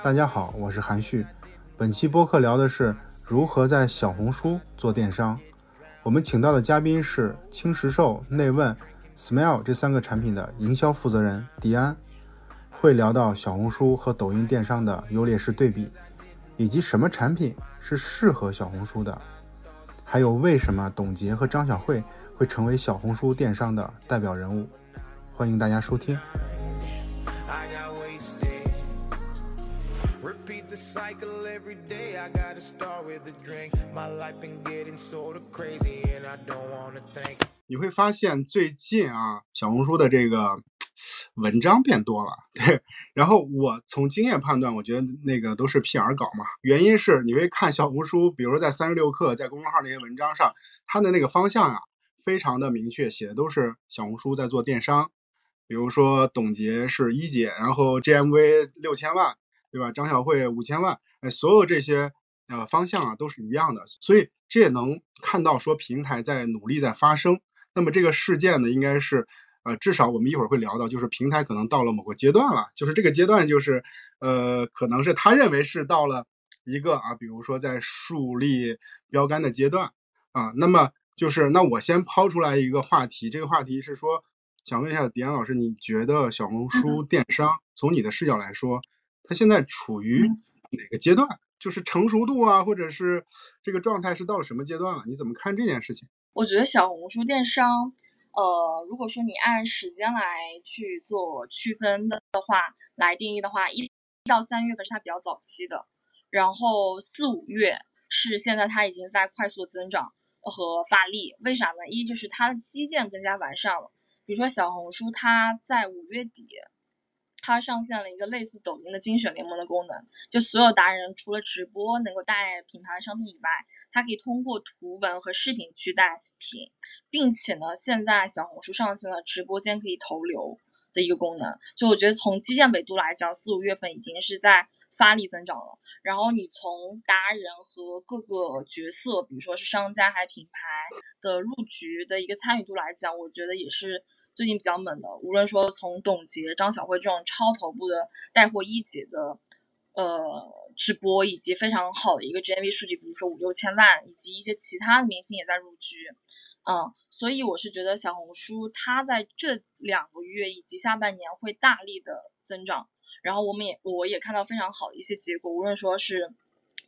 大家好，我是韩旭。本期播客聊的是如何在小红书做电商。我们请到的嘉宾是轻食兽、内问、Smile 这三个产品的营销负责人迪安，会聊到小红书和抖音电商的优劣势对比，以及什么产品是适合小红书的，还有为什么董洁和张小慧会成为小红书电商的代表人物。欢迎大家收听。Cycle every day. I gotta start with a drink. My life been getting sort of crazy, and I don't wanna think. 你会发现最近啊，小红书的这个文章变多了。对，然后我从经验判断，我觉得那个都是 PR 稿嘛。原因是你会看小红书，比如在三十六氪在公众号那些文章上，它的那个方向啊，非常的明确，写的都是小红书在做电商。比如说董洁是一姐，然后 GMV 六千万，对吧？张小慧五千万，哎，所有这些呃方向啊都是一样的，所以这也能看到说平台在努力在发生。那么这个事件呢，应该是呃至少我们一会儿会聊到，就是平台可能到了某个阶段了，就是这个阶段就是呃可能是他认为是到了一个啊，比如说在树立标杆的阶段啊。那么就是那我先抛出来一个话题，这个话题是说。想问一下迪安老师，你觉得小红书电商从你的视角来说，它现在处于哪个阶段？就是成熟度啊，或者是这个状态是到了什么阶段了？你怎么看这件事情？我觉得小红书电商，呃，如果说你按时间来去做区分的话，来定义的话，一到三月份是它比较早期的，然后四五月是现在它已经在快速增长和发力。为啥呢？一就是它的基建更加完善了。比如说小红书，它在五月底，它上线了一个类似抖音的精选联盟的功能，就所有达人除了直播能够带品牌商品以外，它可以通过图文和视频去带品，并且呢，现在小红书上线了直播间可以投流的一个功能，就我觉得从基建维度来讲，四五月份已经是在发力增长了。然后你从达人和各个角色，比如说是商家还是品牌的入局的一个参与度来讲，我觉得也是。最近比较猛的，无论说从董洁、张小慧这种超头部的带货一姐的呃直播，以及非常好的一个 GMV 数据，比如说五六千万，以及一些其他的明星也在入局，嗯，所以我是觉得小红书它在这两个月以及下半年会大力的增长，然后我们也我也看到非常好的一些结果，无论说是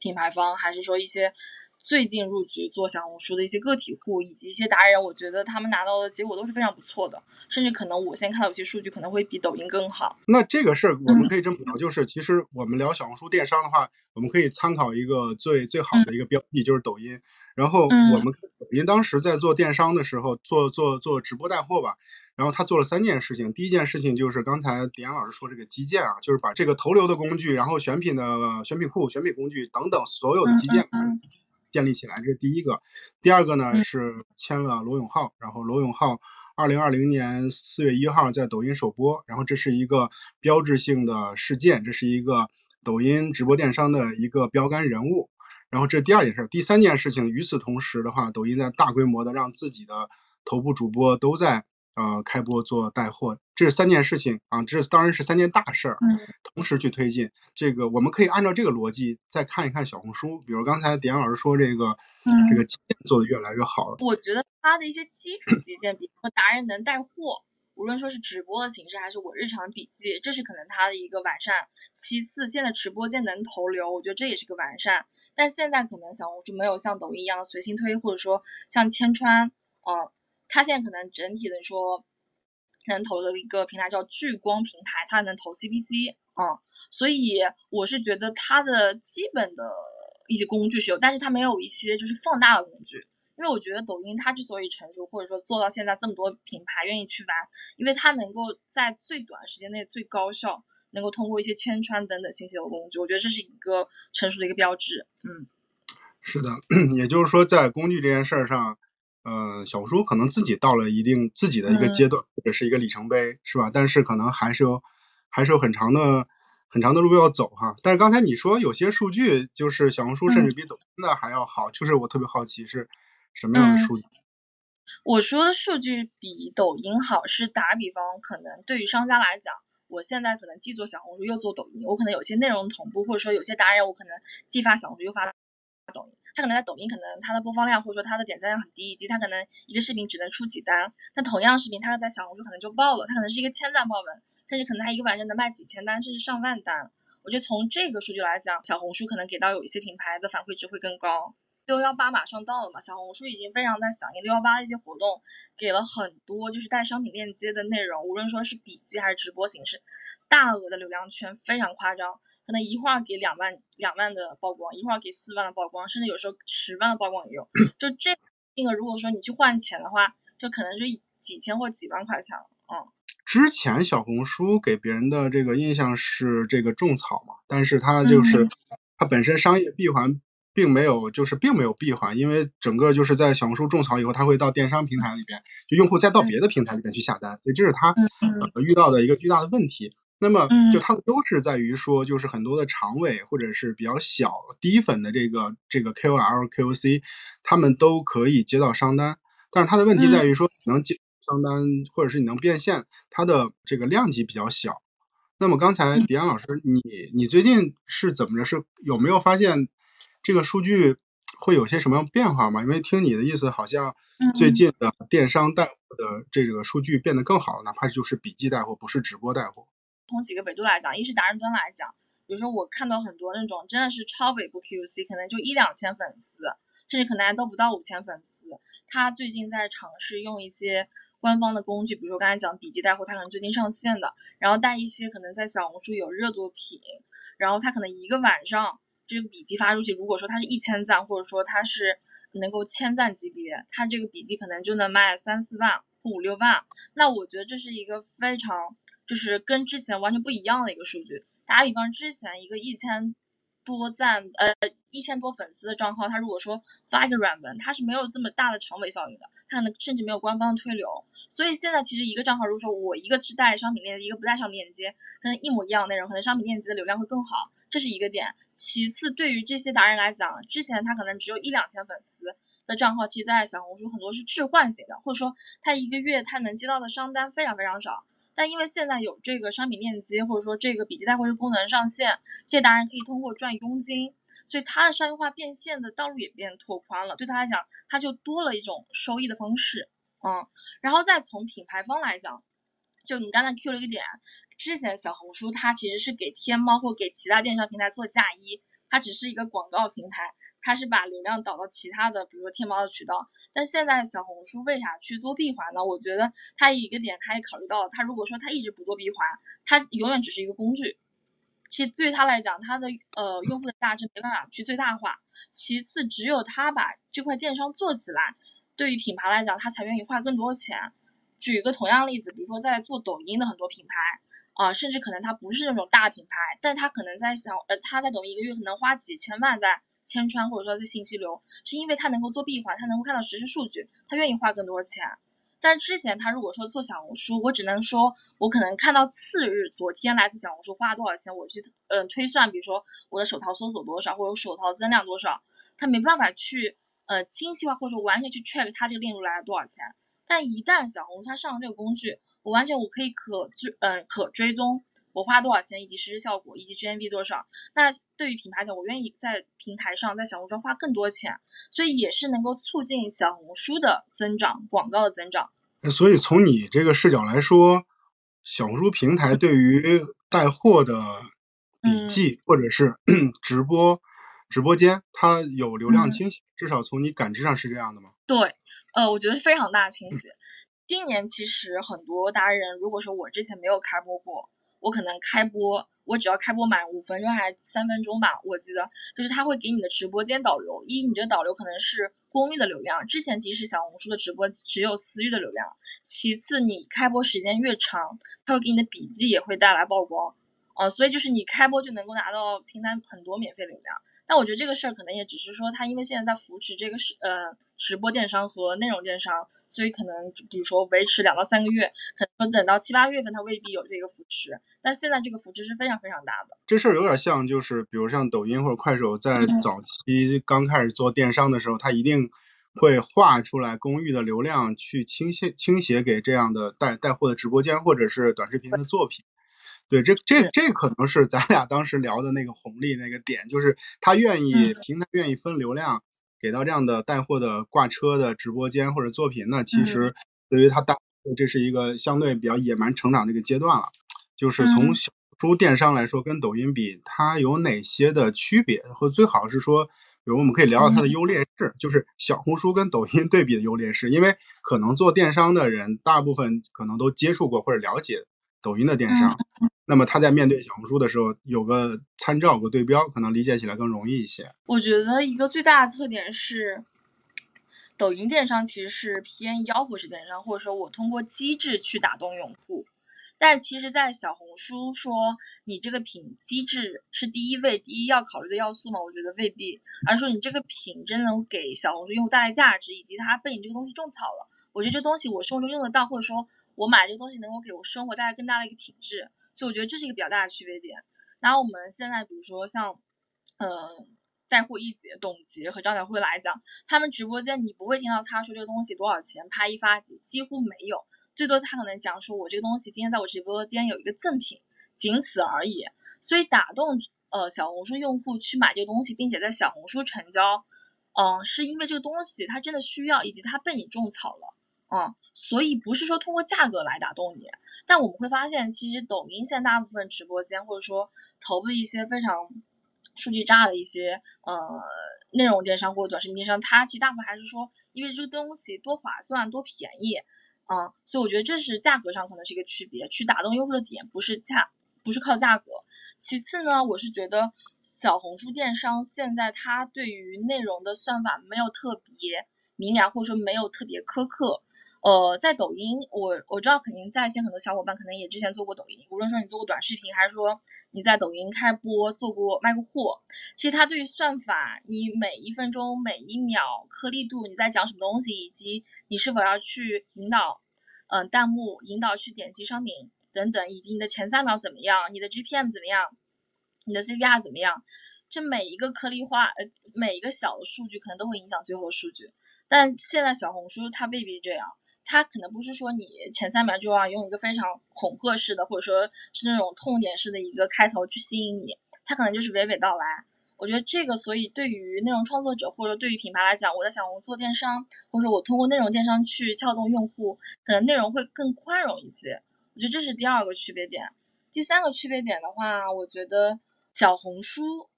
品牌方还是说一些。最近入局做小红书的一些个体户以及一些达人，我觉得他们拿到的结果都是非常不错的，甚至可能我先看到有些数据可能会比抖音更好。那这个事儿我们可以这么聊，就是其实我们聊小红书电商的话，我们可以参考一个最最好的一个标的，就是抖音。然后我们抖音当时在做电商的时候，做做做直播带货吧，然后他做了三件事情。第一件事情就是刚才迪安老师说这个基建啊，就是把这个投流的工具，然后选品的选品库、选品工具等等所有的基建。建立起来，这是第一个。第二个呢是签了罗永浩，然后罗永浩二零二零年四月一号在抖音首播，然后这是一个标志性的事件，这是一个抖音直播电商的一个标杆人物。然后这是第二件事，第三件事情，与此同时的话，抖音在大规模的让自己的头部主播都在。呃，开播做带货，这是三件事情啊，这当然是三件大事儿，同时去推进这个，我们可以按照这个逻辑再看一看小红书，比如刚才点老师说这个，这个基建做的越来越好了。我觉得它的一些基础基建，比如说达人能带货，无论说是直播的形式还是我日常笔记，这是可能它的一个完善。其次，现在直播间能投流，我觉得这也是个完善。但现在可能小红书没有像抖音一样的随心推，或者说像千川，嗯。它现在可能整体的说，能投的一个平台叫聚光平台，它能投 CPC，嗯，所以我是觉得它的基本的一些工具是有，但是它没有一些就是放大的工具。因为我觉得抖音它之所以成熟，或者说做到现在这么多品牌愿意去玩，因为它能够在最短时间内最高效，能够通过一些圈穿等等信息流工具，我觉得这是一个成熟的一个标志。嗯，是的，也就是说在工具这件事儿上。呃，小红书可能自己到了一定自己的一个阶段，或者是一个里程碑，是吧？但是可能还是有还是有很长的很长的路要走哈。但是刚才你说有些数据就是小红书甚至比抖音的还要好，就是我特别好奇是什么样的数据？我说的数据比抖音好是打比方，可能对于商家来讲。我现在可能既做小红书又做抖音，我可能有些内容同步，或者说有些达人我可能既发小红书又发抖音，他可能在抖音可能他的播放量或者说他的点赞量很低，以及他可能一个视频只能出几单，但同样视频他在小红书可能就爆了，他可能是一个千赞爆文，甚至可能他一个晚上能卖几千单甚至上万单。我觉得从这个数据来讲，小红书可能给到有一些品牌的反馈值会更高。六幺八马上到了嘛，小红书已经非常在响应六幺八的一些活动，给了很多就是带商品链接的内容，无论说是笔记还是直播形式，大额的流量圈非常夸张，可能一会儿给两万两万的曝光，一会儿给四万的曝光，甚至有时候十万的曝光也有。就这那个，如果说你去换钱的话，就可能是几千或几万块钱了。嗯。之前小红书给别人的这个印象是这个种草嘛，但是它就是它本身商业闭环。并没有，就是并没有闭环，因为整个就是在小红书种草以后，它会到电商平台里边，就用户再到别的平台里边去下单，所以这是它呃遇到的一个巨大的问题。那么就它的优势在于说，就是很多的长尾或者是比较小低粉的这个这个 KOL、KOC，他们都可以接到商单，但是它的问题在于说，能接商单或者是你能变现，它的这个量级比较小。那么刚才迪安老师，你你最近是怎么着？是有没有发现？这个数据会有些什么样变化吗？因为听你的意思，好像最近的电商带货的这个数据变得更好了，哪怕就是笔记带货，不是直播带货。从几个维度来讲，一是达人端来讲，比如说我看到很多那种真的是超尾部 QC，可能就一两千粉丝，甚至可能还都不到五千粉丝，他最近在尝试用一些官方的工具，比如说刚才讲笔记带货，他可能最近上线的，然后带一些可能在小红书有热度品，然后他可能一个晚上。这个笔记发出去，如果说它是一千赞，或者说它是能够千赞级别，它这个笔记可能就能卖三四万或五六万。那我觉得这是一个非常就是跟之前完全不一样的一个数据。打比方，之前一个一千。多赞呃一千多粉丝的账号，他如果说发一个软文，他是没有这么大的长尾效应的，他可能甚至没有官方推流。所以现在其实一个账号，如果说我一个是带商品链接，一个不带商品链接，可能一模一样的内容，可能商品链接的流量会更好，这是一个点。其次，对于这些达人来讲，之前他可能只有一两千粉丝的账号，其实在小红书很多是置换型的，或者说他一个月他能接到的商单非常非常少。但因为现在有这个商品链接，或者说这个笔记带货这功能上线，这些达人可以通过赚佣金，所以他的商业化变现的道路也变拓宽了。对他来讲，他就多了一种收益的方式，嗯。然后再从品牌方来讲，就你刚才 Q 了一个点，之前小红书它其实是给天猫或给其他电商平台做嫁衣，它只是一个广告平台。它是把流量导到其他的，比如说天猫的渠道，但现在小红书为啥去做闭环呢？我觉得它一个点，它也考虑到了，它如果说它一直不做闭环，它永远只是一个工具，其对它来讲，它的呃用户的价值没办法去最大化。其次，只有它把这块电商做起来，对于品牌来讲，它才愿意花更多钱。举一个同样例子，比如说在做抖音的很多品牌啊，甚至可能它不是那种大品牌，但它可能在想呃，它在抖音一个月可能花几千万在。千川或者说这信息流，是因为他能够做闭环，他能够看到实时数据，他愿意花更多钱。但之前他如果说做小红书，我只能说，我可能看到次日昨天来自小红书花了多少钱，我去嗯推算，比如说我的手淘搜索多少，或者手淘增量多少，他没办法去呃精细化或者说完全去 check 他这个链路来了多少钱。但一旦小红书它上了这个工具，我完全我可以可追嗯可追踪。我花多少钱，以及实施效果，以及 GMV 多少？那对于品牌讲，我愿意在平台上，在小红书花更多钱，所以也是能够促进小红书的增长，广告的增长。所以从你这个视角来说，小红书平台对于带货的笔记或者是 直播直播间，它有流量倾斜，至少从你感知上是这样的吗？对，呃，我觉得是非常大倾斜。今年其实很多达人，如果说我之前没有开播过。我可能开播，我只要开播满五分钟还是三分钟吧，我记得就是他会给你的直播间导流，一你这导流可能是公域的流量，之前其实小红书的直播只有私域的流量，其次你开播时间越长，他会给你的笔记也会带来曝光。哦，所以就是你开播就能够拿到平台很多免费流量，但我觉得这个事儿可能也只是说它因为现在在扶持这个是呃直播电商和内容电商，所以可能比如说维持两到三个月，可能等到七八月份它未必有这个扶持，但现在这个扶持是非常非常大的。这事儿有点像就是比如像抖音或者快手在早期刚开始做电商的时候，它一定会划出来公域的流量去倾斜倾斜给这样的带带货的直播间或者是短视频的作品。对，这这这可能是咱俩当时聊的那个红利那个点，就是他愿意平台愿意分流量给到这样的带货的挂车的直播间或者作品，那其实对于他大这是一个相对比较野蛮成长的一个阶段了。就是从小书电商来说，跟抖音比，它有哪些的区别？或最好是说，比如我们可以聊聊它的优劣势，就是小红书跟抖音对比的优劣势。因为可能做电商的人，大部分可能都接触过或者了解抖音的电商。那么他在面对小红书的时候，有个参照、有个对标，可能理解起来更容易一些。我觉得一个最大的特点是，抖音电商其实是偏吆喝式电商，或者说我通过机制去打动用户。但其实，在小红书说你这个品机制是第一位、第一要考虑的要素吗？我觉得未必，而说你这个品真能给小红书用户带来价值，以及它被你这个东西种草了，我觉得这东西我生活中用得到，或者说我买这个东西能够给我生活带来更大的一个品质。所以我觉得这是一个比较大的区别点。然后我们现在比如说像，呃，带货一姐董洁和张小慧来讲，他们直播间你不会听到他说这个东西多少钱，拍一发几，几乎没有，最多他可能讲说我这个东西今天在我直播间有一个赠品，仅此而已。所以打动呃小红书用户去买这个东西，并且在小红书成交，嗯，是因为这个东西他真的需要，以及他被你种草了。嗯，所以不是说通过价格来打动你，但我们会发现，其实抖音现在大部分直播间或者说头部的一些非常数据炸的一些呃内容电商或者短视频电商，它其实大部分还是说，因为这个东西多划算多便宜，嗯，所以我觉得这是价格上可能是一个区别，去打动用户的点不是价不是靠价格。其次呢，我是觉得小红书电商现在它对于内容的算法没有特别敏感，或者说没有特别苛刻。呃，在抖音，我我知道肯定在线很多小伙伴可能也之前做过抖音，无论说你做过短视频，还是说你在抖音开播做过卖过货，其实它对于算法，你每一分钟每一秒颗粒度你在讲什么东西，以及你是否要去引导，嗯，弹幕引导去点击商品等等，以及你的前三秒怎么样，你的 GPM 怎么样，你的 CVR 怎么样，这每一个颗粒化，呃，每一个小的数据可能都会影响最后数据，但现在小红书它未必这样。它可能不是说你前三秒就要用一个非常恐吓式的，或者说是那种痛点式的一个开头去吸引你，它可能就是娓娓道来。我觉得这个，所以对于内容创作者或者对于品牌来讲，我在想我做电商，或者我通过内容电商去撬动用户，可能内容会更宽容一些。我觉得这是第二个区别点。第三个区别点的话，我觉得小红书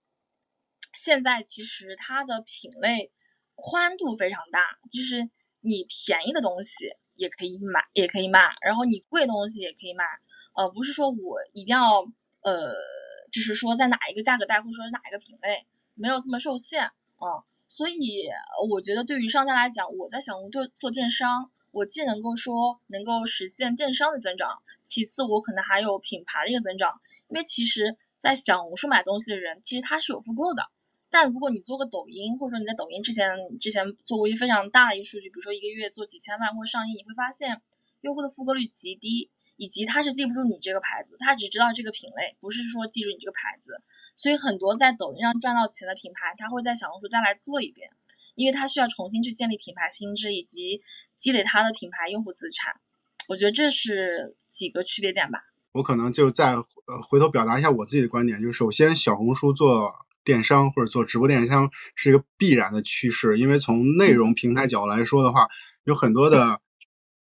现在其实它的品类宽度非常大，就是。你便宜的东西也可以买，也可以卖，然后你贵的东西也可以卖，呃，不是说我一定要，呃，就是说在哪一个价格带，或者说哪一个品类，没有这么受限，嗯，所以我觉得对于商家来讲，我在小红书做电商，我既能够说能够实现电商的增长，其次我可能还有品牌的一个增长，因为其实在小红书买东西的人，其实他是有复购的。但如果你做个抖音，或者说你在抖音之前之前做过一个非常大的一个数据，比如说一个月做几千万或上亿，你会发现用户的复购率极低，以及他是记不住你这个牌子，他只知道这个品类，不是说记住你这个牌子。所以很多在抖音上赚到钱的品牌，他会在小红书再来做一遍，因为他需要重新去建立品牌心智以及积累他的品牌用户资产。我觉得这是几个区别点吧。我可能就再呃回头表达一下我自己的观点，就是首先小红书做。电商或者做直播电商是一个必然的趋势，因为从内容平台角度来说的话，有很多的，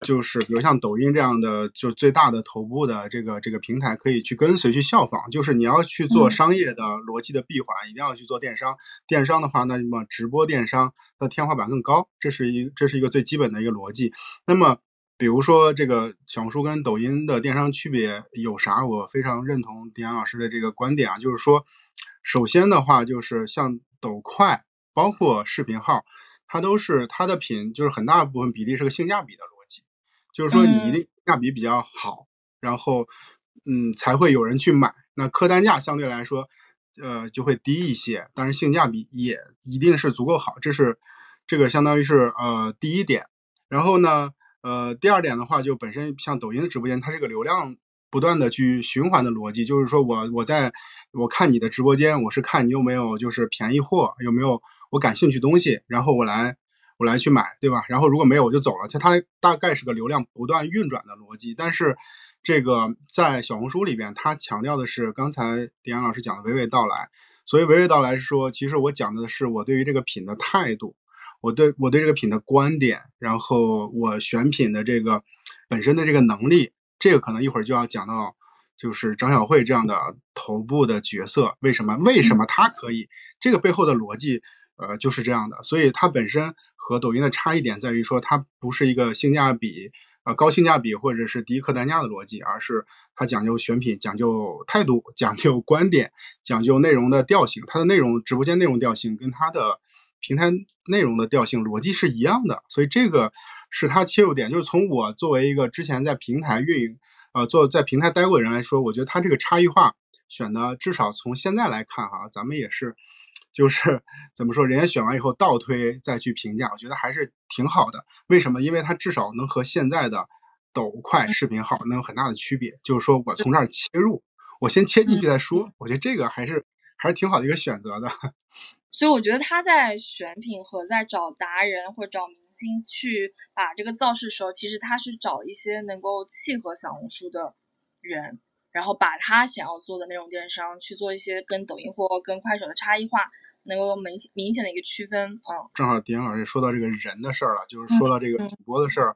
就是比如像抖音这样的，就最大的头部的这个这个平台可以去跟随去效仿。就是你要去做商业的逻辑的闭环，一定要去做电商。电商的话，那么直播电商的天花板更高，这是一这是一个最基本的一个逻辑。那么比如说这个小红书跟抖音的电商区别有啥？我非常认同迪安老师的这个观点啊，就是说。首先的话，就是像抖快，包括视频号，它都是它的品，就是很大部分比例是个性价比的就是说你一定性价比比较好，然后嗯才会有人去买，那客单价相对来说呃就会低一些，但是性价比也一定是足够好，这是这个相当于是呃第一点。然后呢呃第二点的话，就本身像抖音的直播间，它这个流量不断的去循环的逻辑，就是说我我在我看你的直播间，我是看你有没有就是便宜货，有没有我感兴趣东西，然后我来我来去买，对吧？然后如果没有我就走了，就它大概是个流量不断运转的逻辑。但是这个在小红书里边，它强调的是刚才迪安老师讲的娓娓道来。所以娓娓道来是说，其实我讲的是我对于这个品的态度，我对我对这个品的观点，然后我选品的这个本身的这个能力，这个可能一会儿就要讲到，就是张小慧这样的头部的角色，为什么为什么她可以？这个背后的逻辑，呃，就是这样的。所以它本身和抖音的差异点在于说，它不是一个性价比。呃，高性价比或者是低客单价的逻辑，而是它讲究选品，讲究态度，讲究观点，讲究内容的调性。它的内容，直播间内容调性跟它的平台内容的调性逻辑是一样的，所以这个是它切入点。就是从我作为一个之前在平台运营，呃，做在平台待过的人来说，我觉得它这个差异化选的，至少从现在来看哈，咱们也是。就是怎么说，人家选完以后倒推再去评价，我觉得还是挺好的。为什么？因为它至少能和现在的抖快视频号能有很大的区别。就是说我从这儿切入，我先切进去再说。我觉得这个还是还是挺好的一个选择的。所以我觉得他在选品和在找达人或者找明星去把这个造势时候，其实他是找一些能够契合小红书的人。然后把他想要做的那种电商去做一些跟抖音或跟快手的差异化，能够明明显的一个区分。嗯，正好迪安老师说到这个人的事儿了，就是说到这个主播的事儿，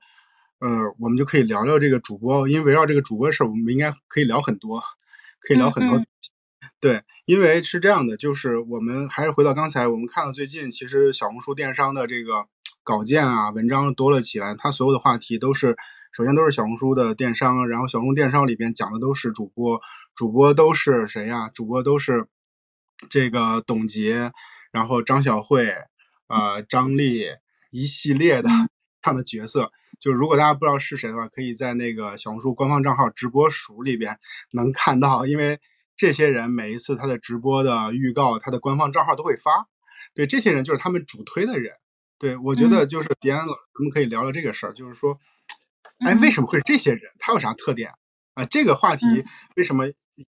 呃，我们就可以聊聊这个主播，因为围绕这个主播的事儿，我们应该可以聊很多，可以聊很多。对，因为是这样的，就是我们还是回到刚才，我们看到最近其实小红书电商的这个稿件啊、文章多了起来，它所有的话题都是。首先都是小红书的电商，然后小红书电商里边讲的都是主播，主播都是谁呀？主播都是这个董洁，然后张小慧，呃，张丽一系列的 这样的角色。就如果大家不知道是谁的话，可以在那个小红书官方账号直播署里边能看到，因为这些人每一次他的直播的预告，他的官方账号都会发。对，这些人就是他们主推的人。对，我觉得就是迪安老师，咱们可以聊聊这个事儿，就是说。哎，为什么会是这些人？他有啥特点啊？这个话题为什么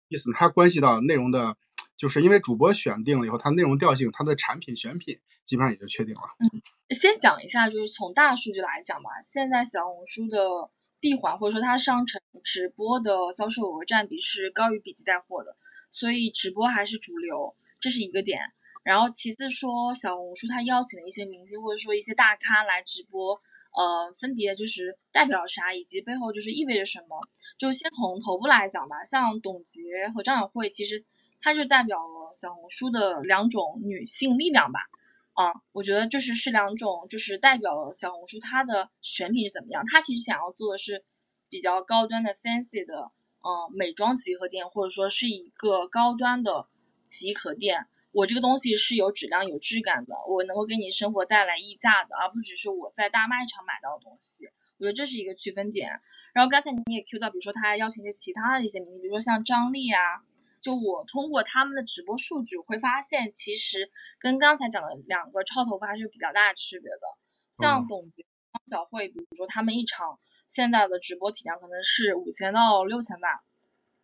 意思呢？它关系到内容的，就是因为主播选定了以后，它内容调性，它的产品选品基本上也就确定了。嗯，先讲一下，就是从大数据来讲吧，现在小红书的闭环或者说它商城直播的销售额占比是高于笔记带货的，所以直播还是主流，这是一个点。然后其次说小红书它邀请了一些明星或者说一些大咖来直播。呃，分别就是代表啥，以及背后就是意味着什么。就先从头部来讲吧，像董洁和张小慧，其实它就代表了小红书的两种女性力量吧。啊，我觉得就是是两种，就是代表了小红书它的选品是怎么样。它其实想要做的是比较高端的 fancy 的，嗯，美妆集合店，或者说是一个高端的集合店。我这个东西是有质量、有质感的，我能够给你生活带来溢价的，而不只是我在大卖场买到的东西。我觉得这是一个区分点。然后刚才你也 Q 到，比如说他还邀请一些其他的一些明星，比如说像张丽啊，就我通过他们的直播数据会发现，其实跟刚才讲的两个超头部还是有比较大的区别的。像董洁、汪小慧，比如说他们一场现在的直播体量可能是五千到六千吧，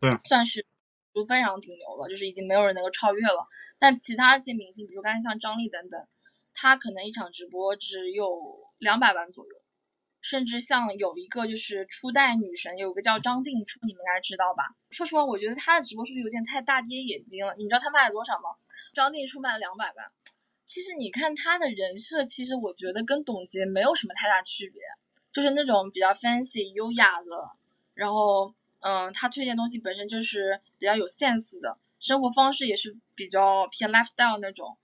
对，算是。都非常顶流了，就是已经没有人能够超越了。但其他一些明星，比如刚才像张丽等等，他可能一场直播只有两百万左右。甚至像有一个就是初代女神，有个叫张静初，你们应该知道吧？说实话，我觉得她的直播数据有点太大跌眼镜了。你知道她卖了多少吗？张静初卖了两百万。其实你看她的人设，其实我觉得跟董洁没有什么太大区别，就是那种比较 fancy 优雅的，然后。嗯，他推荐东西本身就是比较有 sense 的，生活方式也是比较偏 lifestyle 那种。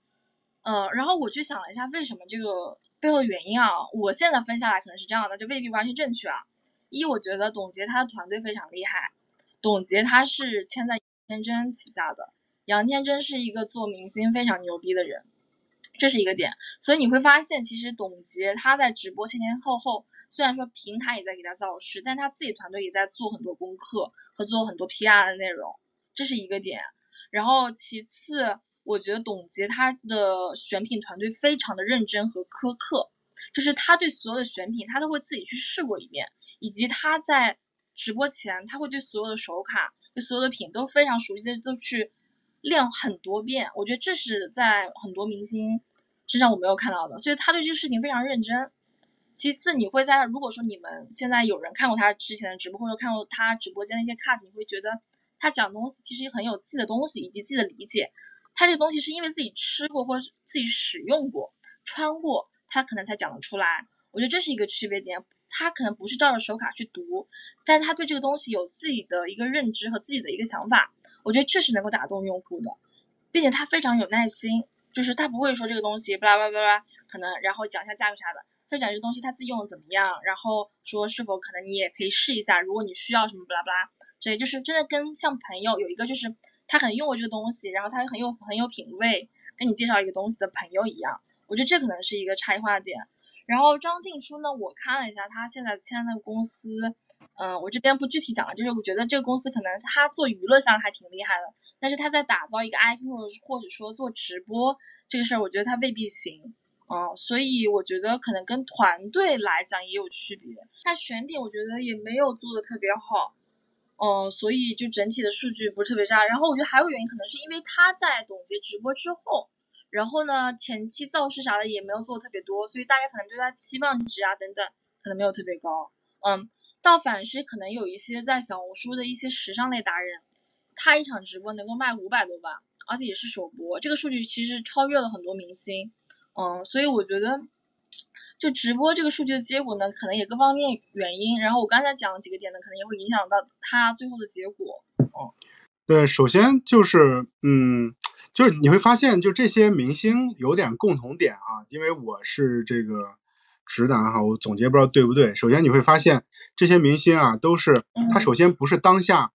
嗯，然后我去想了一下，为什么这个背后原因啊？我现在分下来可能是这样的，就未必完全正确啊。一，我觉得董洁她的团队非常厉害，董洁她是签在杨天真旗下的，杨天真是一个做明星非常牛逼的人。这是一个点，所以你会发现，其实董洁她在直播前前后后，虽然说平台也在给她造势，但她自己团队也在做很多功课和做很多 PR 的内容，这是一个点。然后其次，我觉得董洁她的选品团队非常的认真和苛刻，就是她对所有的选品，她都会自己去试过一遍，以及她在直播前，她会对所有的手卡、对所有的品都非常熟悉的，都去练很多遍。我觉得这是在很多明星。身上我没有看到的，所以他对这个事情非常认真。其次，你会在如果说你们现在有人看过他之前的直播，或者看过他直播间的一些 cut，你会觉得他讲东西其实很有自己的东西以及自己的理解。他这个东西是因为自己吃过或者自己使用过、穿过，他可能才讲得出来。我觉得这是一个区别点。他可能不是照着手卡去读，但他对这个东西有自己的一个认知和自己的一个想法。我觉得确实能够打动用户的，并且他非常有耐心，就是他不会说这个东西巴拉巴拉巴拉，可能然后讲一下价格啥的。再讲这个东西他自己用的怎么样，然后说是否可能你也可以试一下，如果你需要什么巴拉巴拉，这就是真的跟像朋友有一个就是他可能用过这个东西，然后他很有很有品味，跟你介绍一个东西的朋友一样，我觉得这可能是一个差异化点。然后张静初呢，我看了一下他现在签的公司，嗯，我这边不具体讲了，就是我觉得这个公司可能他做娱乐项还挺厉害的，但是他在打造一个 IP 或者或者说做直播这个事儿，我觉得他未必行。嗯，所以我觉得可能跟团队来讲也有区别。它选品我觉得也没有做的特别好，嗯，所以就整体的数据不是特别差。然后我觉得还有原因，可能是因为他在董洁直播之后，然后呢前期造势啥的也没有做特别多，所以大家可能对他期望值啊等等可能没有特别高。嗯，倒反是可能有一些在小红书的一些时尚类达人，他一场直播能够卖五百多万，而且也是首播，这个数据其实超越了很多明星。嗯，所以我觉得，就直播这个数据的结果呢，可能也各方面原因。然后我刚才讲了几个点呢，可能也会影响到它最后的结果。哦，对，首先就是，嗯，就是你会发现，就这些明星有点共同点啊，因为我是这个直男哈，我总结不知道对不对。首先你会发现，这些明星啊，都是他首先不是当下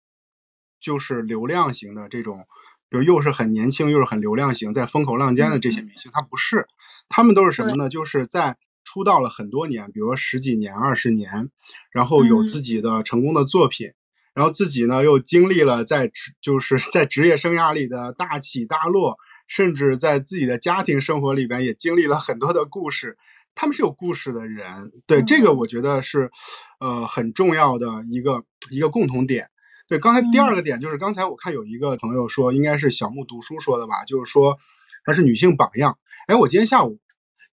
就是流量型的这种，比如又是很年轻又是很流量型，在风口浪尖的这些明星，他不是。他们都是什么呢？就是在出道了很多年，比如说十几年、二十年，然后有自己的成功的作品，然后自己呢又经历了在职就是在职业生涯里的大起大落，甚至在自己的家庭生活里边也经历了很多的故事。他们是有故事的人，对这个我觉得是呃很重要的一个一个共同点。对，刚才第二个点就是刚才我看有一个朋友说，应该是小木读书说的吧，就是说她是女性榜样。哎，我今天下午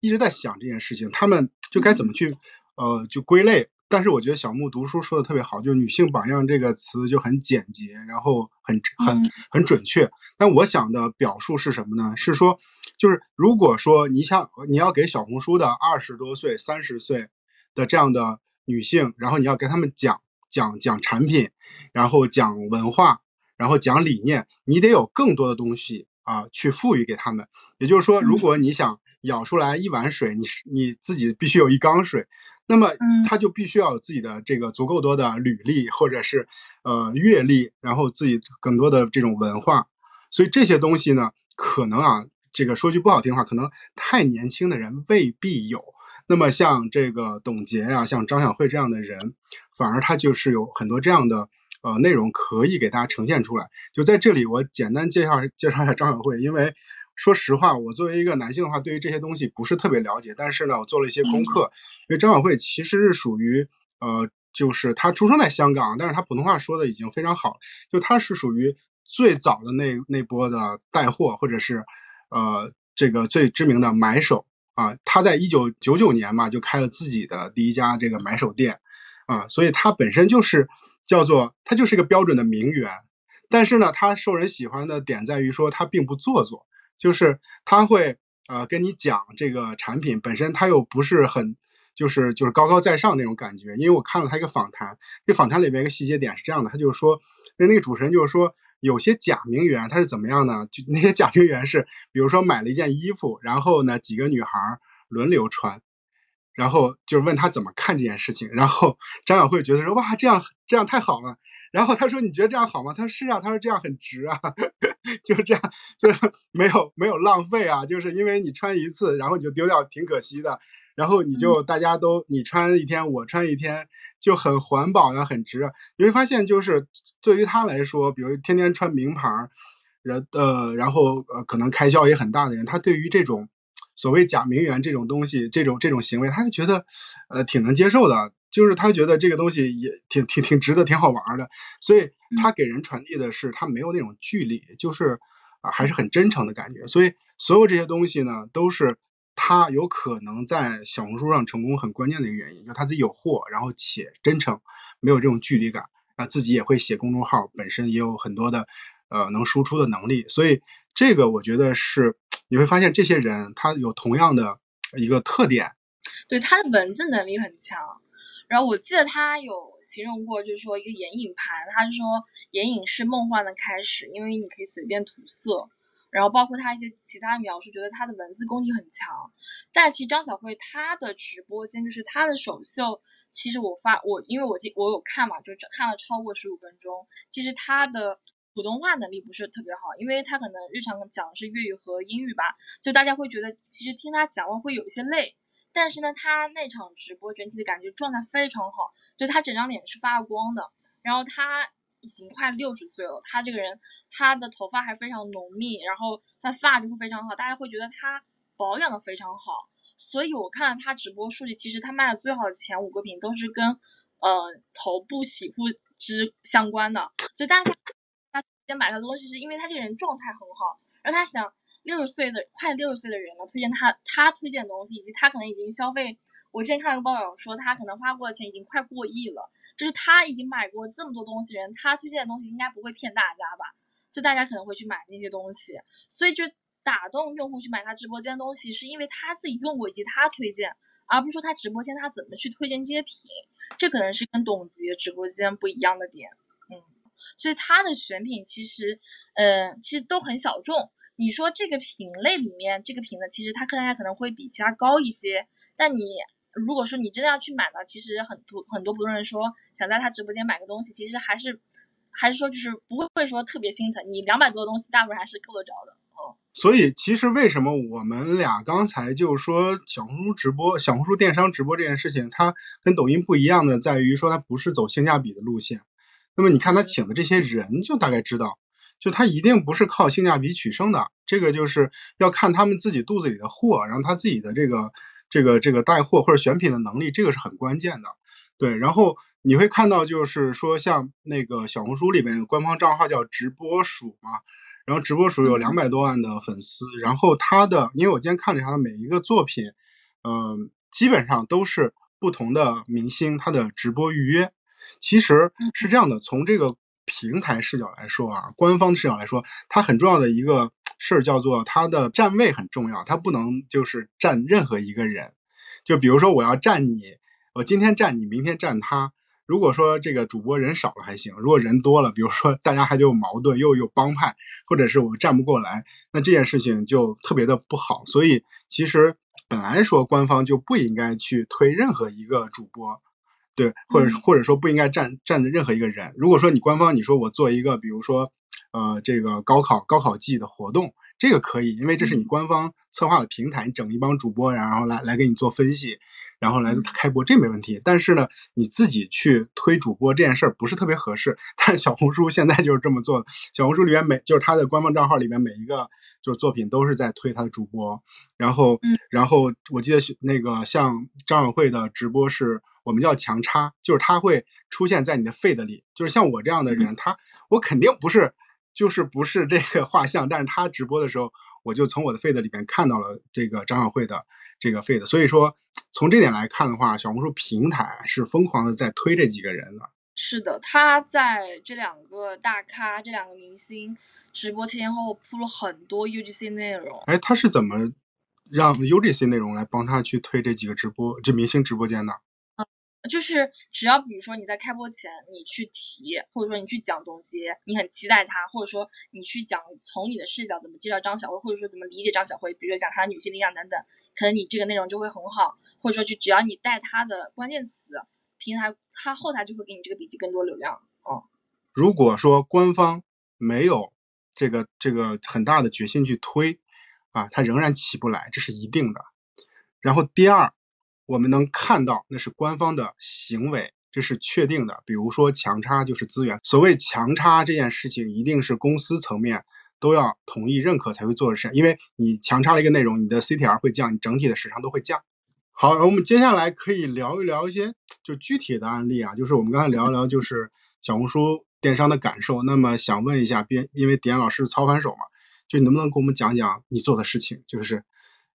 一直在想这件事情，他们就该怎么去呃就归类。但是我觉得小木读书说的特别好，就是女性榜样这个词就很简洁，然后很很很准确。但我想的表述是什么呢？是说就是如果说你想你要给小红书的二十多岁、三十岁的这样的女性，然后你要给他们讲讲讲产品，然后讲文化，然后讲理念，你得有更多的东西啊去赋予给他们。也就是说，如果你想舀出来一碗水，你是你自己必须有一缸水，那么他就必须要有自己的这个足够多的履历或者是呃阅历，然后自己更多的这种文化。所以这些东西呢，可能啊，这个说句不好听的话，可能太年轻的人未必有。那么像这个董洁啊，像张晓慧这样的人，反而他就是有很多这样的呃内容可以给大家呈现出来。就在这里，我简单介绍介绍一下张晓慧，因为。说实话，我作为一个男性的话，对于这些东西不是特别了解。但是呢，我做了一些功课。因为张晓慧其实是属于呃，就是她出生在香港，但是她普通话说的已经非常好。就她是属于最早的那那波的带货，或者是呃这个最知名的买手啊。她在一九九九年嘛，就开了自己的第一家这个买手店啊，所以她本身就是叫做她就是一个标准的名媛。但是呢，他受人喜欢的点在于说他并不做作。就是他会呃跟你讲这个产品本身，他又不是很就是就是高高在上那种感觉。因为我看了他一个访谈，这访谈里边一个细节点是这样的，他就是说，那那个主持人就是说，有些假名媛他是怎么样呢？就那些假名媛是，比如说买了一件衣服，然后呢几个女孩轮流穿，然后就是问他怎么看这件事情，然后 张小慧觉得说哇这样这样太好了。然后他说：“你觉得这样好吗？”他说：“是啊。”他说：“这样很值啊，就是这样，就 没有没有浪费啊，就是因为你穿一次，然后你就丢掉，挺可惜的。然后你就大家都你穿一天，我穿一天，就很环保呀，很值。你会发现，就是对于他来说，比如天天穿名牌，人呃，然后呃，可能开销也很大的人，他对于这种所谓假名媛这种东西，这种这种行为，他就觉得呃挺能接受的。”就是他觉得这个东西也挺挺挺值得，挺好玩的，所以他给人传递的是他没有那种距离，就是啊还是很真诚的感觉。所以所有这些东西呢，都是他有可能在小红书上成功很关键的一个原因，就他自己有货，然后且真诚，没有这种距离感，啊，自己也会写公众号，本身也有很多的呃能输出的能力，所以这个我觉得是你会发现这些人他有同样的一个特点，对他的文字能力很强。然后我记得他有形容过，就是说一个眼影盘，他是说眼影是梦幻的开始，因为你可以随便涂色。然后包括他一些其他描述，觉得他的文字功底很强。但其实张小慧她的直播间就是她的首秀，其实我发我因为我记我有看嘛，就看了超过十五分钟。其实她的普通话能力不是特别好，因为她可能日常讲的是粤语和英语吧，就大家会觉得其实听她讲话会有一些累。但是呢，他那场直播整体的感觉状态非常好，就他整张脸是发光的。然后他已经快六十岁了，他这个人他的头发还非常浓密，然后他发质会非常好，大家会觉得他保养的非常好。所以我看了他直播数据，其实他卖的最好的前五个品都是跟呃头部洗护之相关的。所以大家他先买他的东西，是因为他这个人状态很好，然后他想。六十岁的快六十岁的人了，推荐他他推荐的东西，以及他可能已经消费。我之前看了个报道说，他可能花过的钱已经快过亿了。就是他已经买过这么多东西，人他推荐的东西应该不会骗大家吧？所以大家可能会去买那些东西。所以就打动用户去买他直播间的东西，是因为他自己用过以及他推荐，而不是说他直播间他怎么去推荐这些品。这可能是跟董洁直播间不一样的点。嗯，所以他的选品其实，嗯，其实都很小众。你说这个品类里面，这个品呢，其实它客单价可能会比其他高一些。但你如果说你真的要去买呢，其实很多很多普通人说想在他直播间买个东西，其实还是还是说就是不会会说特别心疼。你两百多的东西，大部分还是够得着的。哦。所以其实为什么我们俩刚才就说小红书直播、小红书电商直播这件事情，它跟抖音不一样的在于说它不是走性价比的路线。那么你看他请的这些人，就大概知道。就他一定不是靠性价比取胜的，这个就是要看他们自己肚子里的货，然后他自己的这个这个这个带货或者选品的能力，这个是很关键的。对，然后你会看到就是说像那个小红书里边官方账号叫直播鼠嘛，然后直播鼠有两百多万的粉丝，然后他的因为我今天看了他的每一个作品，嗯，基本上都是不同的明星他的直播预约，其实是这样的，从这个。平台视角来说啊，官方视角来说，它很重要的一个事儿叫做它的站位很重要，它不能就是站任何一个人。就比如说我要站你，我今天站你，明天站他。如果说这个主播人少了还行，如果人多了，比如说大家还就矛盾，又有帮派，或者是我站不过来，那这件事情就特别的不好。所以其实本来说官方就不应该去推任何一个主播。对，或者或者说不应该站站着任何一个人。如果说你官方你说我做一个，比如说呃这个高考高考季的活动，这个可以，因为这是你官方策划的平台，你整一帮主播，然后来来给你做分析，然后来开播，这没问题。但是呢，你自己去推主播这件事儿不是特别合适。但小红书现在就是这么做的，小红书里面每就是它的官方账号里面每一个就是作品都是在推它的主播，然后然后我记得那个像张小慧的直播是。我们叫强插，就是它会出现在你的 feed 里，就是像我这样的人，他我肯定不是，就是不是这个画像，但是他直播的时候，我就从我的 feed 里边看到了这个张小慧的这个 feed，所以说从这点来看的话，小红书平台是疯狂的在推这几个人的。是的，他在这两个大咖、这两个明星直播前前后后铺了很多 UGC 内容。哎，他是怎么让 UGC 内容来帮他去推这几个直播、这明星直播间的？就是只要比如说你在开播前你去提，或者说你去讲董洁，你很期待她，或者说你去讲从你的视角怎么介绍张小慧，或者说怎么理解张小慧，比如说讲她的女性力量等等，可能你这个内容就会很好，或者说就只要你带她的关键词，平台它后台就会给你这个笔记更多流量。哦，如果说官方没有这个这个很大的决心去推啊，它仍然起不来，这是一定的。然后第二。我们能看到那是官方的行为，这是确定的。比如说强差就是资源，所谓强差这件事情，一定是公司层面都要同意认可才会做的事，因为你强插了一个内容，你的 CTR 会降，你整体的时长都会降。好，我们接下来可以聊一聊一些就具体的案例啊，就是我们刚才聊一聊就是小红书电商的感受。那么想问一下，边因为点老师操盘手嘛，就你能不能给我们讲讲你做的事情，就是。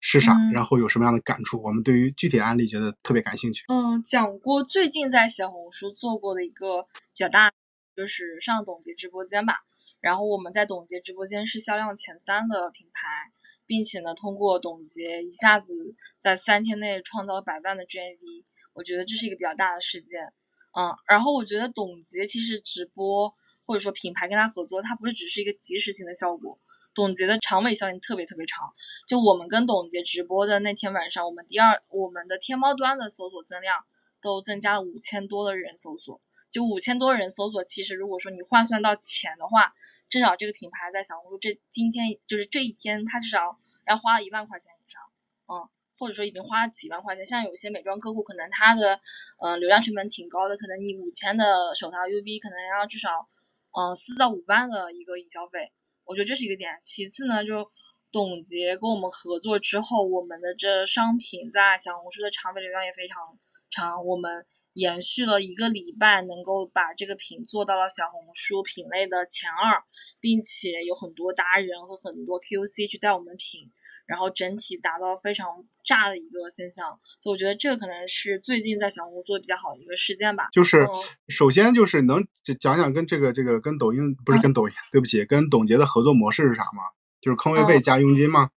是啥？嗯然后有什么样的感触？我们对于具体案例觉得特别感兴趣。嗯，讲过最近在小红书做过的一个比较大，就是上董洁直播间吧。然后我们在董洁直播间是销量前三的品牌，并且呢，通过董洁一下子在三天内创造了百万的 GMV，我觉得这是一个比较大的事件。嗯，然后我觉得董洁其实直播或者说品牌跟他合作，它不是只是一个即时性的效果，董洁的长尾效应特别特别长。就我们跟董洁直播的那天晚上，我们第二我们的天猫端的搜索增量都增加了五千多的人搜索，就五千多人搜索，其实如果说你换算到钱的话，至少这个品牌在小红书这今天就是这一天，它至少要花一万块钱以上，嗯。或者说已经花了几万块钱，像有些美妆客户可能他的呃流量成本挺高的，可能你五千的手淘 UV 可能要至少嗯四到五万的一个营销费，我觉得这是一个点。其次呢，就董洁跟我们合作之后，我们的这商品在小红书的长尾流量也非常长，我们延续了一个礼拜，能够把这个品做到了小红书品类的前二，并且有很多达人和很多 QC 去带我们品。然后整体达到非常炸的一个现象，所以我觉得这个可能是最近在小红书做的比较好的一个事件吧。就是嗯首先就是能讲讲跟这个这个跟抖音不是嗯跟抖音，对不起，跟董洁的合作模式是啥吗？就是坑位费嗯加佣金吗？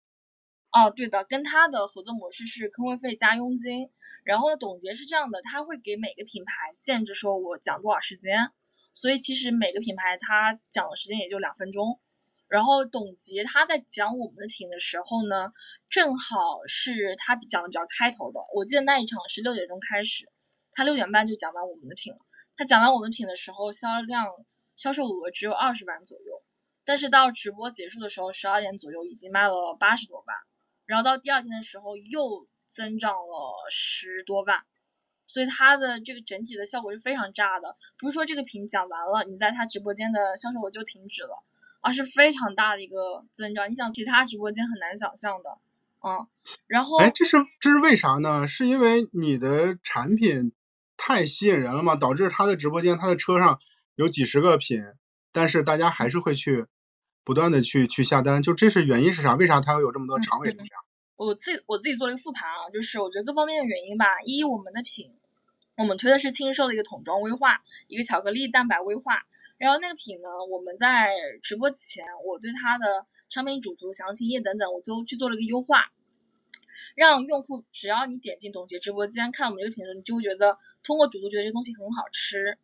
哦，对的，跟他的合作模式是坑位费加佣金。然后呢，董洁是这样的，他会给每个品牌限制说我讲多少时间，所以其实每个品牌他讲的时间也就两分钟。然后董洁他在讲我们的品的时候呢，正好是他讲的比较开头的。我记得那一场是六点钟开始，他六点半就讲完我们的品了。他讲完我们品的时候，销量销售额只有二十万左右，但是到直播结束的时候，十二点左右已经卖了八十多万。然后到第二天的时候又增长了十多万，所以它的这个整体的效果是非常炸的。不是说这个品讲完了，你在他直播间的销售额就停止了，而是非常大的一个增长。你想其他直播间很难想象的，嗯。然后，哎，这是这是为啥呢？是因为你的产品太吸引人了吗？导致他的直播间、他的车上有几十个品，但是大家还是会去不断的去去下单，就这是原因是啥？为啥他会有这么多长尾流量？我自己我自己做了一个复盘啊，就是我觉得各方面的原因吧。一，我们的品，我们推的是轻瘦的一个桶装微化，一个巧克力蛋白微化。然后那个品呢，我们在直播前，我对它的商品主图、详情页等等，我都去做了一个优化，让用户只要你点进董洁直播间看我们这个品的时候，你就会觉得通过主图觉得这东西很好吃。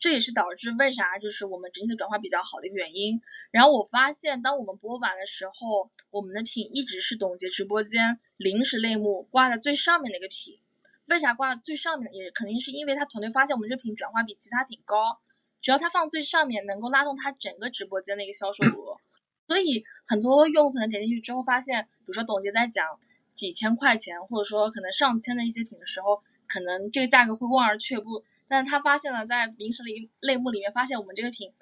这也是导致为啥就是我们整体转化比较好的一个原因。然后我发现，当我们播完的时候，我们的品一直是董洁直播间零食类目挂在最上面的一个品。为啥挂最上面？也肯定是因为他团队发现我们这品转化比其他品高，只要他放最上面，能够拉动他整个直播间的一个销售额。所以很多用户可能点进去之后发现，比如说董洁在讲几千块钱，或者说可能上千的一些品的时候，可能这个价格会望而却步。但是他发现了在零食类类目里面，发现我们这个品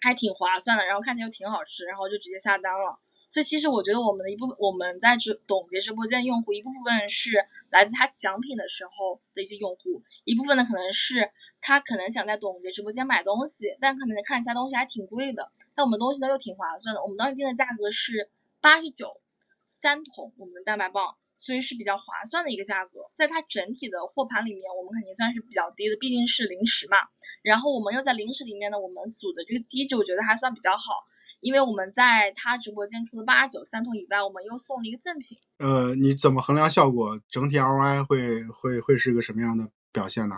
还挺划算的，然后看起来又挺好吃，然后就直接下单了。所以其实我觉得我们的一部分，我们在直董洁直播间用户一部分是来自他奖品的时候的一些用户，一部分呢可能是他可能想在董洁直播间买东西，但可能看一下东西还挺贵的，但我们东西呢又挺划算的。我们当时定的价格是八十九三桶我们的蛋白棒。所以是比较划算的一个价格，在它整体的货盘里面，我们肯定算是比较低的，毕竟是零食嘛。然后我们又在零食里面呢，我们组的这个机制我觉得还算比较好，因为我们在他直播间除了八十九三桶以外，我们又送了一个赠品。呃，你怎么衡量效果？整体 ROI 会会会是个什么样的表现呢？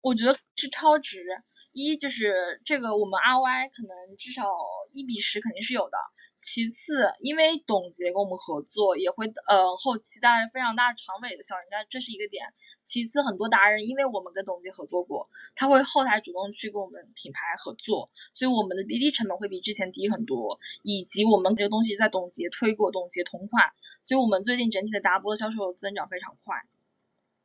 我觉得是超值。一就是这个我们 ROI 可能至少一比十肯定是有的。其次，因为董洁跟我们合作，也会呃后期带来非常大长尾的效应，但这是一个点。其次，很多达人因为我们跟董洁合作过，他会后台主动去跟我们品牌合作，所以我们的 BD 成本会比之前低很多，以及我们这个东西在董洁推过，董洁同款，所以我们最近整体的达波销售增长非常快。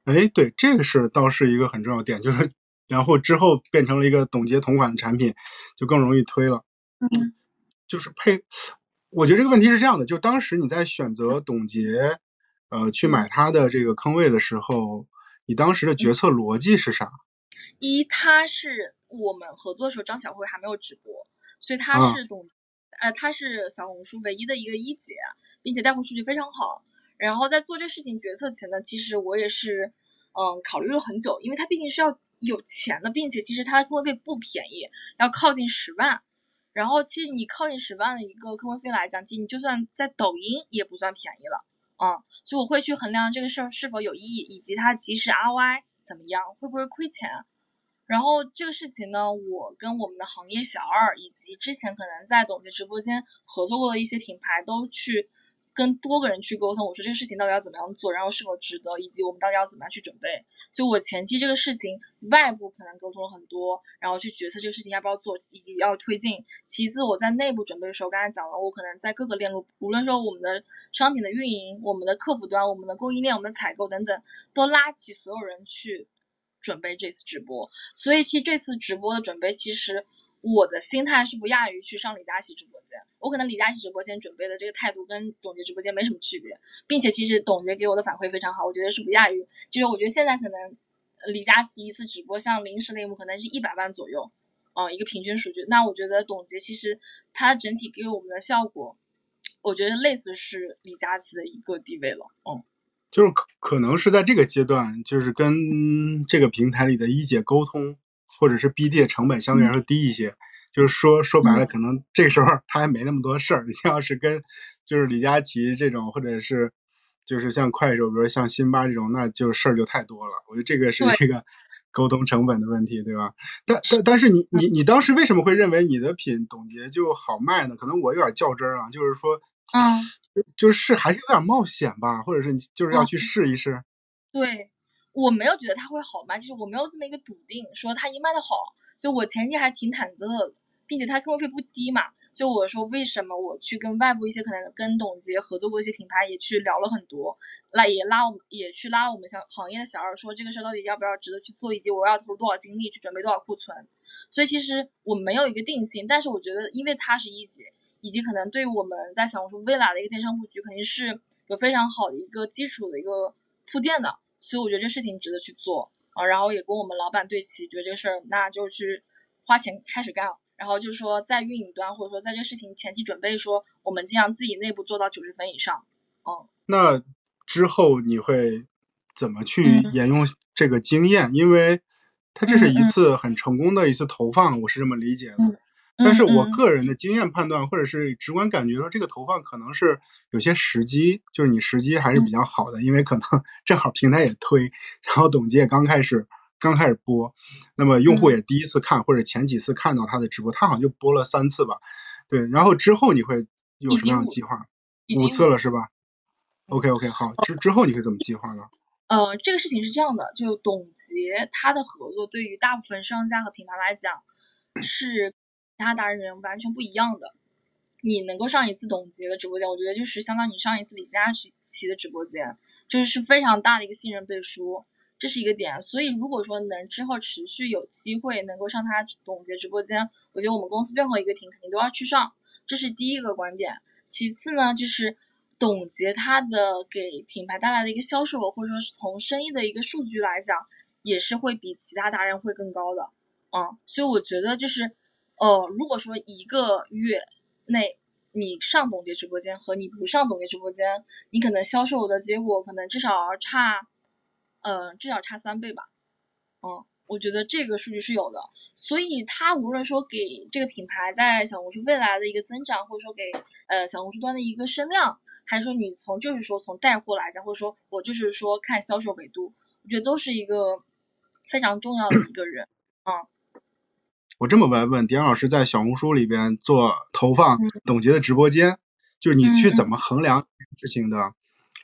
哎，对，这个是倒是一个很重要点，就是然后之后变成了一个董洁同款的产品，就更容易推了。嗯，就是配，我觉得这个问题是这样的，就当时你在选择董洁，呃，去买它的这个坑位的时候，你当时的决策逻辑是啥？一，他是我们合作的时候，张小慧还没有直播，所以啊他是董，呃，他是小红书唯一的一个一姐，并且带货数据非常好。然后在做这事情决策前呢，其实我也是嗯考虑了很久，因为它毕竟是要有钱的，并且其实它的课位费不便宜，要靠近十万。然后其实你靠近十万的一个课位费来讲，其实你就算在抖音也不算便宜了，嗯，所以我会去衡量这个事儿是否有意义，以及它即时 ROI 怎么样，会不会亏钱。然后这个事情呢，我跟我们的行业小二以及之前可能在董洁直播间合作过的一些品牌都去跟多个人去沟通，我说这个事情到底要怎么样做，然后是否值得，以及我们到底要怎么样去准备。就我前期这个事情，外部可能沟通了很多，然后去决策这个事情要不要做，以及要推进。其次我在内部准备的时候，刚才讲了，我可能在各个链路，无论说我们的商品的运营、我们的客服端、我们的供应链、我们的采购等等，都拉起所有人去。准备这次直播，所以其实这次直播的准备，其实我的心态是不亚于去上李佳琦直播间。我可能李佳琦直播间准备的这个态度跟董洁直播间没什么区别，并且其实董洁给我的反馈非常好，我觉得是不亚于。就是我觉得现在可能李佳琦一次直播像临时类目可能是一百万左右，嗯，一个平均数据。那我觉得董洁其实他整体给我们的效果，我觉得类似是李佳琦的一个地位了，嗯。就是可可能是在这个阶段，就是跟这个平台里的一姐沟通，或者是 BD 的成本相对来说低一些。就是说说白了，可能这个时候他还没那么多事儿。你 要是跟就是李佳琦这种，或者是就是像快手，比如像辛巴这种，那就事儿就太多了。我觉得这个是一个沟通成本的问题，对吧？但但但是你你你当时为什么会认为你的品董洁就好卖呢？可能我有点较真儿啊，就是说。嗯，就是还是有点冒险吧，或者是你就是要去试一试。对，我没有觉得他会好卖，就是我没有这么一个笃定，说他一卖的好，就我前期还挺忐忑的，并且他客户费不低嘛，就我说为什么我去跟外部一些可能跟董洁合作过一些品牌也去聊了很多，那也拉我们也去拉我们像行业的小二说这个事儿到底要不要值得去做，以及我要投入多少精力去准备多少库存，所以其实我没有一个定性，但是我觉得因为他是一级。以及可能对我们在小红书未来的一个电商布局，肯定是有非常好的一个基础的一个铺垫的，所以我觉得这事情值得去做啊。然后也跟我们老板对齐，觉得这个事儿那就去花钱开始干。然后就是说在运营端或者说在这个事情前期准备，说我们尽量自己内部做到九十分以上。嗯。那之后你会怎么去沿用这个经验？因为它这是一次很成功的一次投放，我是这么理解的。但是我个人的经验判断，或者是直观感觉说，这个投放可能是有些时机，就是你时机还是比较好的，因为可能 正好平台也推，然后董洁也刚开始刚开始播，那么用户也第一次看或者前几次看到他的直播，他好像就播了三次吧，对，然后之后你会有什么样的计划？五次了是吧？OK OK 好，之之后你会怎么计划呢？呃，这个事情是这样的，就董洁他的合作对于大部分商家和品牌来讲是。其他达人完全不一样的，你能够上一次董洁的直播间，我觉得就是相当于你上一次李佳琦的直播间，就是非常大的一个信任背书，这是一个点。所以如果说能之后持续有机会能够上他董洁直播间，我觉得我们公司任何一个品肯定都要去上，这是第一个观点。其次呢，就是董洁他的给品牌带来的一个销售额，或者说是从生意的一个数据来讲，也是会比其他达人会更高的，嗯，所以我觉得就是。呃，如果说一个月内你上董洁直播间和你不上董洁直播间，你可能销售的结果可能至少差，呃，至少差三倍吧。嗯，我觉得这个数据是有的，所以它无论说给这个品牌在小红书未来的一个增长，或者说给呃小红书端的一个声量，还是说你从就是说从带货来讲，或者说我就是说看销售维度，我觉得都是一个非常重要的一个人，嗯。我这么问问，迪安老师在小红书里边做投放，董洁的直播间，就是你去怎么衡量事情的，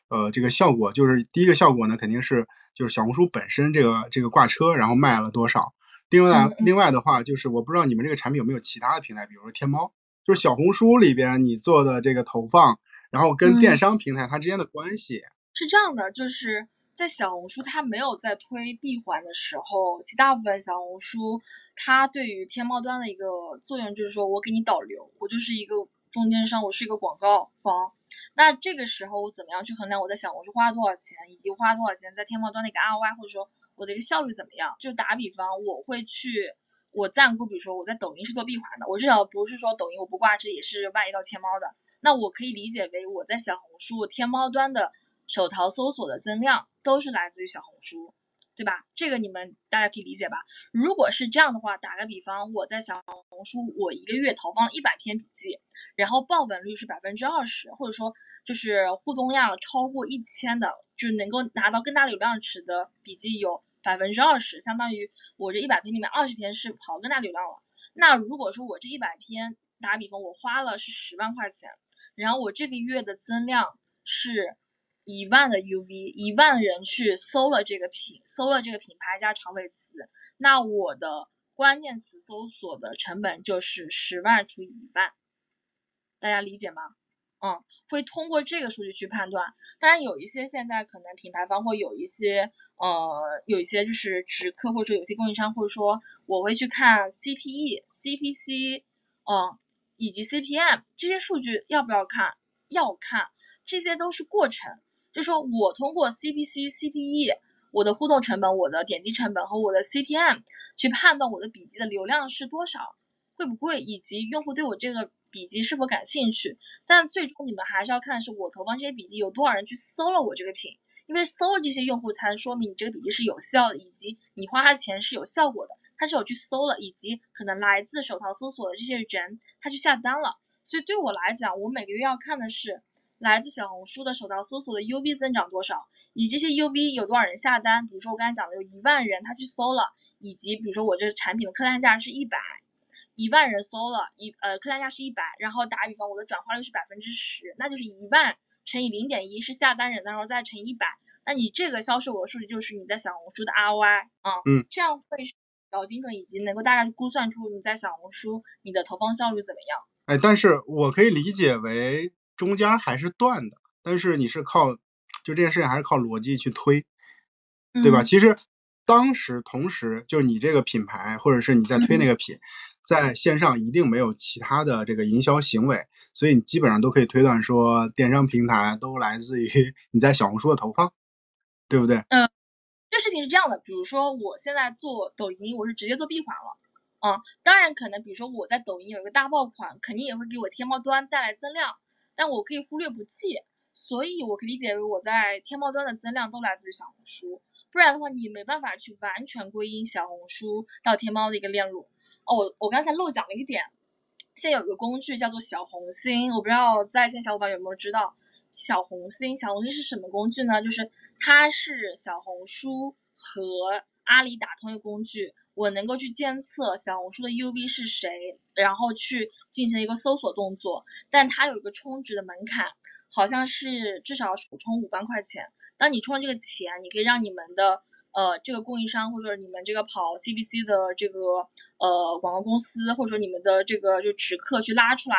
呃，这个效果，就是第一个效果呢，肯定是就是小红书本身这个这个挂车，然后卖了多少。另外另外的话，就是我不知道你们这个产品有没有其他的平台，比如说天猫，就是小红书里边你做的这个投放，然后跟电商平台它之间的关系。是这样的，就是。在小红书它没有在推闭环的时候，其大部分小红书它对于天猫端的一个作用就是说我给你导流，我就是一个中间商，我是一个广告方。那这个时候我怎么样去衡量我在小红书花了多少钱，以及花了多少钱在天猫端的一个 ROI，或者说我的一个效率怎么样？就打比方，我会去我赞顾，比如说我在抖音是做闭环的，我至少不是说抖音我不挂这也是外移到天猫的，那我可以理解为我在小红书天猫端的。手淘搜索的增量都是来自于小红书。对吧？这个你们大家可以理解吧？如果是这样的话，打个比方，我在小红书我一个月投放一百篇笔记，然后爆本率是百分之二十，或者说就是互动量超过一千的，就能够拿到更大流量池的笔记有百分之二十，相当于我这一百篇里面二十篇是跑更大流量了。那如果说我这一百篇打比方，我花了是十万块钱，然后我这个月的增量是。一万的 UV，一万人去搜了这个品，搜了这个品牌加长尾词，那我的关键词搜索的成本就是十万除以一万，大家理解吗？嗯，会通过这个数据去判断。当然有一些现在可能品牌方会有一些呃，有一些就是直客或者说有些供应商，或者说我会去看 CPE、CPC，嗯，以及 CPM 这些数据要不要看？要看，这些都是过程。就说我通过 CPC、CPE，我的互动成本、我的点击成本和我的 CPM 去判断我的笔记的流量是多少，贵不贵，以及用户对我这个笔记是否感兴趣。但最终你们还是要看的是我投放这些笔记有多少人去搜了我这个品，因为搜了这些用户才能说明你这个笔记是有效的，以及你花的钱是有效果的，他是有去搜了，以及可能来自手淘搜索的这些人他去下单了。所以对我来讲，我每个月要看的是。来自小红书的首条搜索的 UV 增长多少，以及这些 UV 有多少人下单？比如说我刚才讲的有一万人他去搜了，以及比如说我这个产品的客单价是一百，一万人搜了，一呃客单价是一百，然后打比方我的转化率是百分之十，那就是一万乘以零点一是下单人，然后再乘一百，那你这个销售额数据就是你在小红书的 ROI 啊，嗯，这样会比较精准，以及能够大概估算出你在小红书你的投放效率怎么样？哎，但是我可以理解为。中间还是断的，但是你是靠，就这件事情还是靠逻辑去推，对吧？其实当时同时，就你这个品牌或者是你在推那个品，在线上一定没有其他的这个营销行为，所以你基本上都可以推断说，电商平台都来自于你在小红书的投放，对不对？嗯，这事情是这样的，比如说我现在做抖音，我是直接做闭环了，嗯，当然可能比如说我在抖音有一个大爆款，肯定也会给我天猫端带来增量。但我可以忽略不计，所以我可以理解为我在天猫端的增量都来自于小红书，不然的话你没办法去完全归因小红书到天猫的一个链路。哦，我我刚才漏讲了一点，现在有一个工具叫做小红心，我不知道在线小伙伴有没有知道小红心？小红心是什么工具呢？就是它是小红书和阿里打通一个工具，我能够去监测小红书的 UV 是谁，然后去进行一个搜索动作，但它有一个充值的门槛，好像是至少首充五万块钱。当你充了这个钱，你可以让你们的呃这个供应商或者你们这个跑 CPC 的这个呃广告公司，或者说你们的这个就直客去拉出来，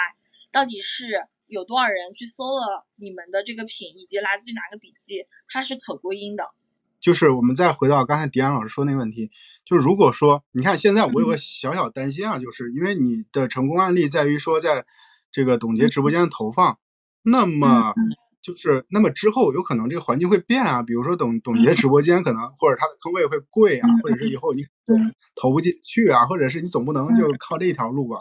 到底是有多少人去搜了你们的这个品，以及来自于哪个笔记，它是可归因的。就是我们再回到刚才迪安老师说那个问题，就是如果说你看现在我有个小小担心啊，就是因为你的成功案例在于说在这个董洁直播间的投放，那么就是那么之后有可能这个环境会变啊，比如说董董洁直播间可能或者它的坑位会贵啊，或者是以后你投不进去啊，或者是你总不能就靠这一条路吧。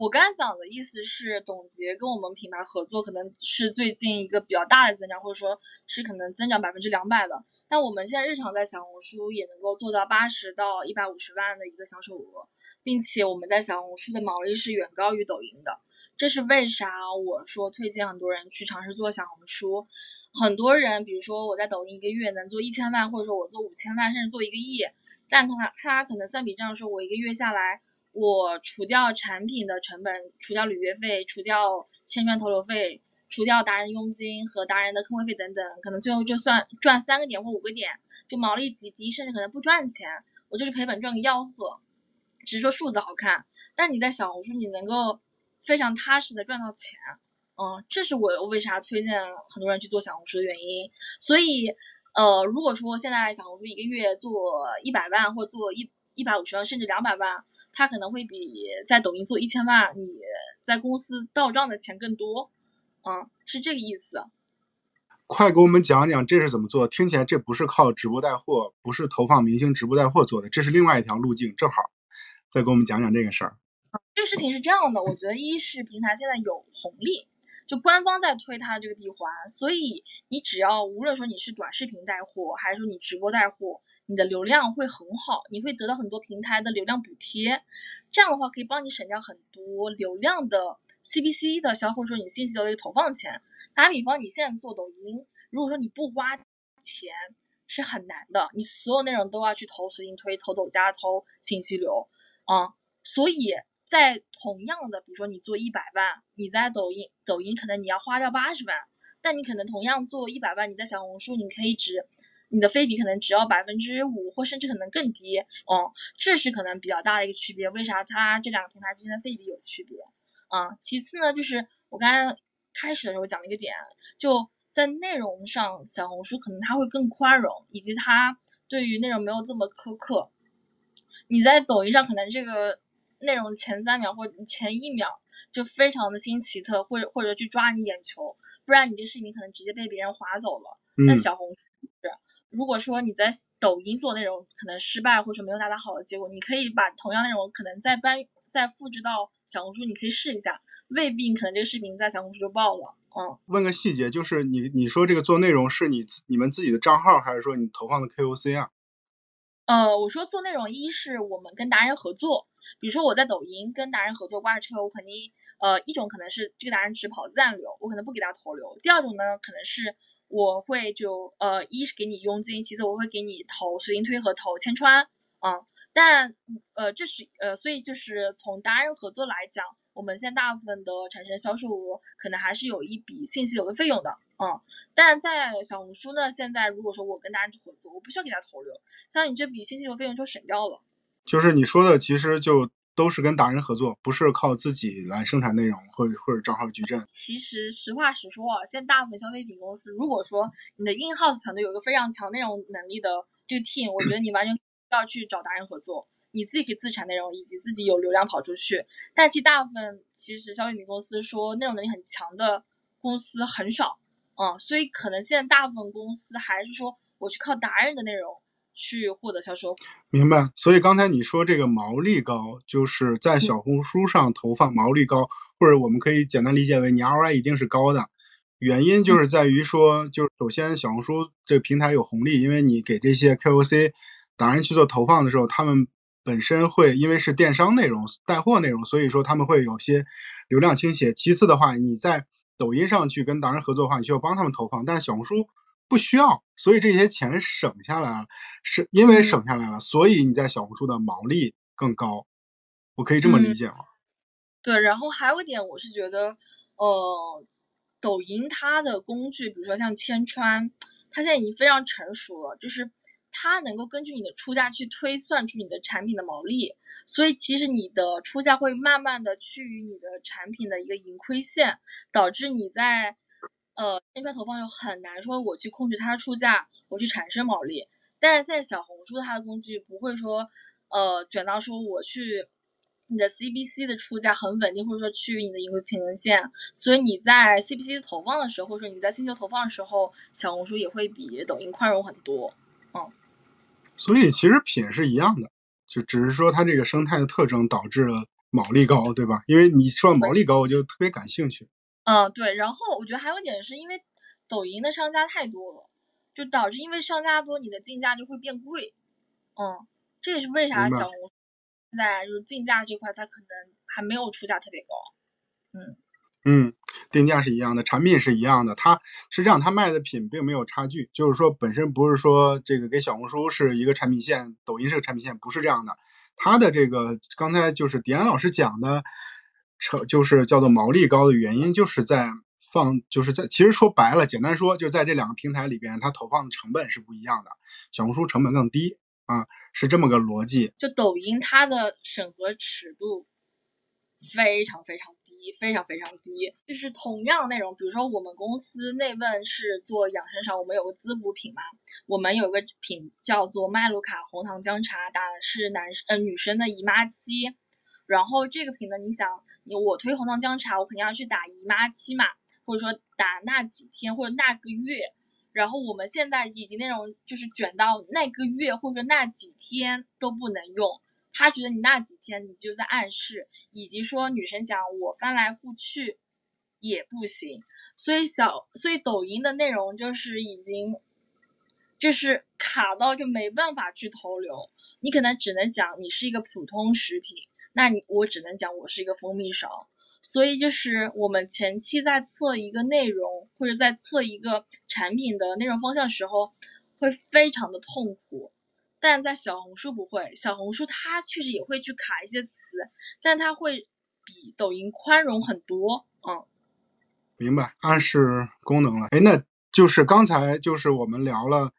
我刚才讲的意思是，董洁跟我们品牌合作，可能是最近一个比较大的增长，或者说是可能增长百分之两百的。但我们现在日常在小红书也能够做到八十到一百五十万的一个销售额，并且我们在小红书的毛利是远高于抖音的。这是为啥？我说推荐很多人去尝试做小红书。很多人，比如说我在抖音一个月能做一千万，或者说我做五千万，甚至做一个亿，但他他可能算笔账说，我一个月下来。我除掉产品的成本，除掉履约费，除掉签转投流费，除掉达人佣金和达人的坑位费等等，可能最后就算赚三个点或五个点，就毛利极低，甚至可能不赚钱，我就是赔本赚个吆喝，只是说数字好看。但你在小红书，你能够非常踏实的赚到钱，嗯，这是我为啥推荐很多人去做小红书的原因。所以，呃，如果说现在小红书一个月做一百万或做一。一百五十万甚至两百万，他可能会比在抖音做一千万，你在公司到账的钱更多，嗯，是这个意思。快给我们讲讲这是怎么做？听起来这不是靠直播带货，不是投放明星直播带货做的，这是另外一条路径。正好再给我们讲讲这个事儿。这个事情是这样的，我觉得一是平台现在有红利。就官方在推它这个闭环，所以你只要无论说你是短视频带货，还是说你直播带货，你的流量会很好，你会得到很多平台的流量补贴，这样的话可以帮你省掉很多流量的 CPC 的销，或者说你信息流的一个投放钱。打比方，你现在做抖音，如果说你不花钱是很难的，你所有内容都要去投实名推、投抖加、投信息流啊，所以。在同样的，比如说你做一百万，你在抖音，抖音可能你要花掉八十万，但你可能同样做一百万，你在小红书你可以只，你的费比可能只要百分之五，或甚至可能更低，哦，这是可能比较大的一个区别。为啥它这两个平台之间的费比有区别？啊，其次呢，就是我刚才开始的时候讲了一个点，就在内容上，小红书可能它会更宽容，以及它对于内容没有这么苛刻。你在抖音上可能这个。内容前三秒或前一秒就非常的新奇特，或者或者去抓你眼球，不然你这视频可能直接被别人划走了。那小红书是，如果说你在抖音做内容可能失败或者没有达到好的结果，你可以把同样内容可能再搬再复制到小红书，你可以试一下，未必可能这个视频在小红书就爆了。嗯。问个细节，就是你你说这个做内容是你你们自己的账号，还是说你投放的 KOC 啊？呃，我说做内容，一是我们跟达人合作。比如说我在抖音跟达人合作挂车，我肯定呃一种可能是这个达人只跑自然流，我可能不给他投流。第二种呢，可能是我会就呃一是给你佣金，其次我会给你投随心推和投千川啊。但呃这是呃所以就是从达人合作来讲，我们现在大部分的产生销售额可能还是有一笔信息流的费用的，嗯。但在小红书呢，现在如果说我跟达人合作，我不需要给他投流，像你这笔信息流费用就省掉了。就是你说的，其实就都是跟达人合作，不是靠自己来生产内容或者或者账号矩阵。其实实话实说啊，现在大部分消费品公司，如果说你的 in house 团队有一个非常强内容能力的这个 team，我觉得你完全要去找达人合作，你自己可以自产内容，以及自己有流量跑出去。但其实大部分其实消费品公司说内容能力很强的公司很少，嗯，所以可能现在大部分公司还是说我去靠达人的内容。去获得销售，明白。所以刚才你说这个毛利高，就是在小红书上投放毛利高，或者我们可以简单理解为你 ROI 一定是高的。原因就是在于说，就是首先小红书这个平台有红利，因为你给这些 KOC 达人去做投放的时候，他们本身会因为是电商内容、带货内容，所以说他们会有些流量倾斜。其次的话，你在抖音上去跟达人合作的话，你需要帮他们投放，但是小红书。不需要，所以这些钱省下来了，是因为省下来了，所以你在小红书的毛利更高，我可以这么理解吗？对，然后还有一点，我是觉得，呃，抖音它的工具，比如说像千川，它现在已经非常成熟了，就是它能够根据你的出价去推算出你的产品的毛利，所以其实你的出价会慢慢的趋于你的产品的一个盈亏线，导致你在。呃，千川投放就很难说我去控制它的出价，我去产生毛利。但是现在小红书它的工具不会说，呃，卷到说我去你的 CPC 的出价很稳定，或者说趋于你的盈亏平衡线。所以你在 CPC 投放的时候，或者说你在星球投放的时候，小红书也会比抖音宽容很多。嗯。所以其实品是一样的，就只是说它这个生态的特征导致了毛利高，对吧？因为你说毛利高，我就特别感兴趣。嗯，对，然后我觉得还有一点是因为抖音的商家太多了，就导致因为商家多，你的竞价就会变贵。嗯，这也是为啥小红书现在就是竞价这块它可能还没有出价特别高。嗯嗯，定价是一样的，产品是一样的，它是这样，它卖的品并没有差距，就是说本身不是说这个给小红书是一个产品线，抖音是个产品线，不是这样的。它的这个刚才就是迪安老师讲的。成就是叫做毛利高的原因，就是在放，就是在其实说白了，简单说，就在这两个平台里边，它投放的成本是不一样的。小红书成本更低啊，是这么个逻辑。就抖音它的审核尺度非常非常低，非常非常低。就是同样的内容，比如说我们公司内问是做养生茶，我们有个滋补品嘛，我们有个品叫做麦卢卡红糖姜茶，打的是男呃女生的姨妈期。然后这个品呢，你想，你我推红糖姜茶，我肯定要去打姨妈期嘛，或者说打那几天或者那个月。然后我们现在已经那种就是卷到那个月或者说那几天都不能用，他觉得你那几天你就在暗示，以及说女生讲我翻来覆去也不行，所以小所以抖音的内容就是已经就是卡到就没办法去投流，你可能只能讲你是一个普通食品，那你我只能讲我是一个蜂蜜勺，所以就是我们前期在测一个内容或者在测一个产品的内容方向时候，会非常的痛苦。但在小红书不会，小红书它确实也会去卡一些词，但它会比抖音宽容很多，嗯。明白，暗示功能了。哎，那就是刚才就是我们聊了，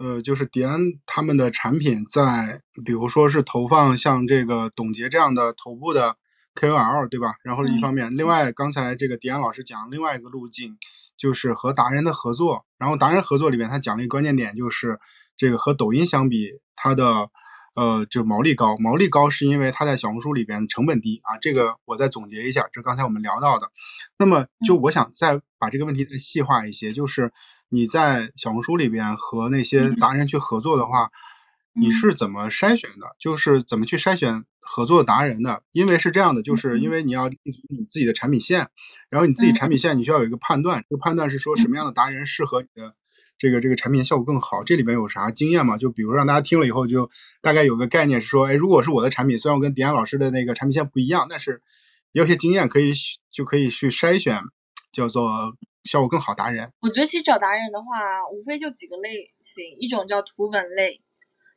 呃，就是迪安他们的产品在，比如说是投放像这个董洁这样的头部的 KOL，对吧？然后一方面，另外刚才这个迪安老师讲另外一个路径，就是和达人的合作。然后达人合作里面，他讲了一个关键点，就是这个和抖音相比，它的。呃，就毛利高，毛利高是因为它在小红书里边成本低啊，这个我再总结一下，这刚才我们聊到的。那么就我想再把这个问题再细化一些，就是你在小红书里边和那些达人去合作的话，你是怎么筛选的？就是怎么去筛选合作达人的？因为是这样的，就是因为你要你自己的产品线，然后你自己产品线你需要有一个判断，这个判断是说什么样的达人适合你的。这个这个产品效果更好，这里边有啥经验吗？就比如让大家听了以后就大概有个概念，是说，哎，如果是我的产品，虽然我跟迪安老师的那个产品线不一样，但是有些经验可以就可以去筛选，叫做效果更好达人。我觉得其实找达人的话，无非就几个类型，一种叫图文类，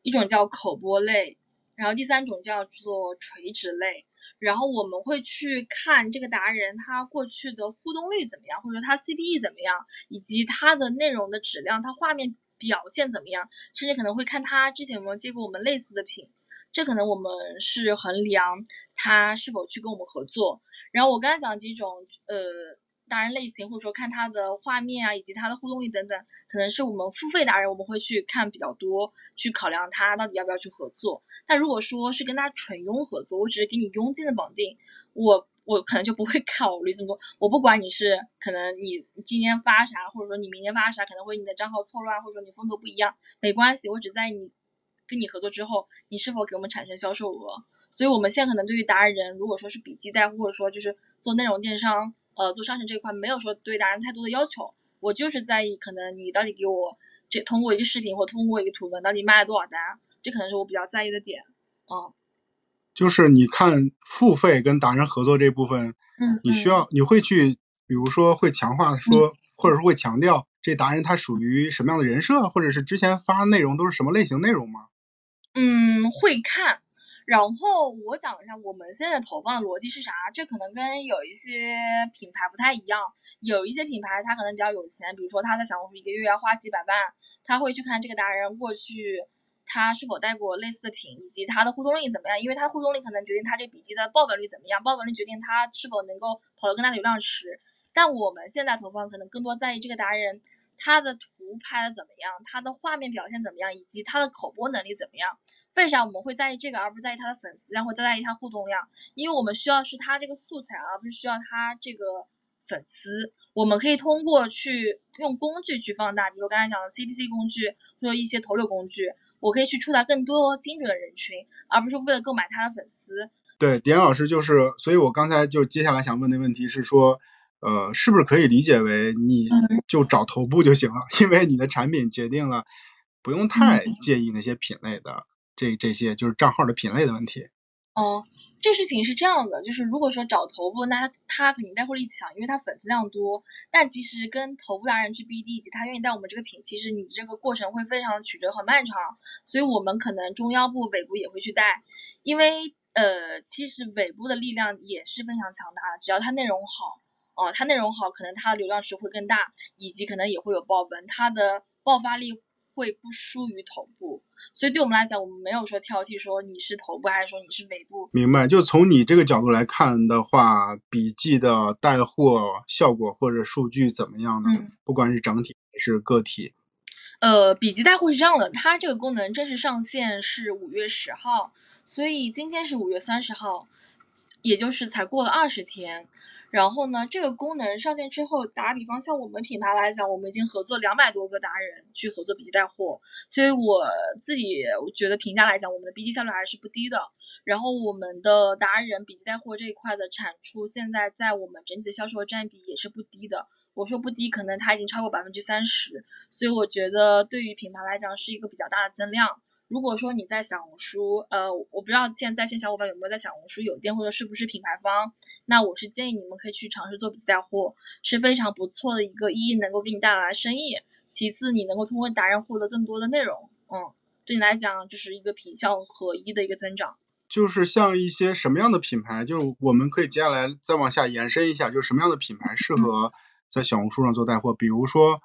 一种叫口播类。然后第三种叫做垂直类，然后我们会去看这个达人他过去的互动率怎么样，或者说他 CPE 怎么样，以及他的内容的质量，他画面表现怎么样，甚至可能会看他之前有没有接过我们类似的品，这可能我们是衡量他是否去跟我们合作。然后我刚才讲几种，呃。达人类型，或者说看他的画面啊，以及他的互动率等等，可能是我们付费达人，我们会去看比较多，去考量他到底要不要去合作。但如果说是跟他纯佣合作，我只是给你佣金的绑定，我我可能就不会 考虑这么多。我不管你是可能你今天发啥，或者说你明天发啥，可能会你的账号错乱，或者说你风格不一样，没关系，我只在你跟你合作之后，你是否给我们产生销售额。所以我们现在可能对于达人，如果说是笔记代，或者说就是做内容电商。呃，做商城这一块没有说对达人太多的要求，我就是在意可能你到底给我这通过一个视频或通过一个图文到底卖了多少单，这可能是我比较在意的点。嗯，就是你看付费跟达人合作这部分，嗯，你需要你会去，比如说会强化说，或者说会强调这达人他属于什么样的人设，或者是之前发内容都是什么类型内容吗？嗯，会看。然后我讲一下我们现在投放的逻辑是啥，这可能跟有一些品牌不太一样，有一些品牌它可能比较有钱，比如说他在小红书一个月要花几百万，他会去看这个达人过去他是否带过类似的品，以及他的互动率怎么样，因为他互动率可能决定他这笔记的爆本率怎么样，爆本率决定他是否能够跑得更大的流量池。但我们现在投放可能更多在意这个达人。他的图拍的怎么样？他的画面表现怎么样？以及他的口播能力怎么样？为啥我们会在意这个，而不是在意他的粉丝量，或在意他互动量？因为我们需要是他这个素材，而不是需要他这个粉丝。我们可以通过去用工具去放大，比如刚才讲的 CPC 工具，或者一些投流工具，我可以去触达更多精准的人群，而不是为了购买他的粉丝。对，迪安老师就是，所以我刚才就接下来想问的问题是说。呃，是不是可以理解为你就找头部就行了？因为你的产品决定了，不用太介意那些品类的这这些就是账号的品类的问题。哦，这事情是这样的，就是如果说找头部，那他他肯定带货力强，因为他粉丝量多。但其实跟头部达人去 BD，以及他愿意带我们这个品，其实你这个过程会非常曲折，很漫长。所以我们可能中腰部、尾部也会去带，因为呃，其实尾部的力量也是非常强大的，只要它内容好。哦，它内容好，可能它的流量池会更大，以及可能也会有爆文，它的爆发力会不输于头部。所以对我们来讲，我们没有说挑剔说你是头部还是说你是尾部。明白，就从你这个角度来看的话，笔记的带货效果或者数据怎么样呢？不管是整体还是个体。呃，笔记带货是这样的，它这个功能正式上线是五月十号，所以今天是五月三十号，也就是才过了二十天。然后呢，这个功能上线之后，打比方像我们品牌来讲，我们已经合作两百多个达人去合作笔记带货，所以我自己我觉得评价来讲，我们的 BD 效率还是不低的。然后我们的达人笔记带货这一块的产出，现在在我们整体的销售占比也是不低的。我说不低，可能它已经超过百分之三十，所以我觉得对于品牌来讲是一个比较大的增量。如果说你在小红书，呃，我不知道现在线小伙伴有没有在小红书有店或者是不是品牌方，那我是建议你们可以去尝试做笔记带货，是非常不错的一个，一能够给你带来生意，其次你能够通过达人获得更多的内容，嗯，对你来讲就是一个品效合一的一个增长。就是像一些什么样的品牌，就是我们可以接下来再往下延伸一下，就是什么样的品牌适合在小红书上做带货，比如说。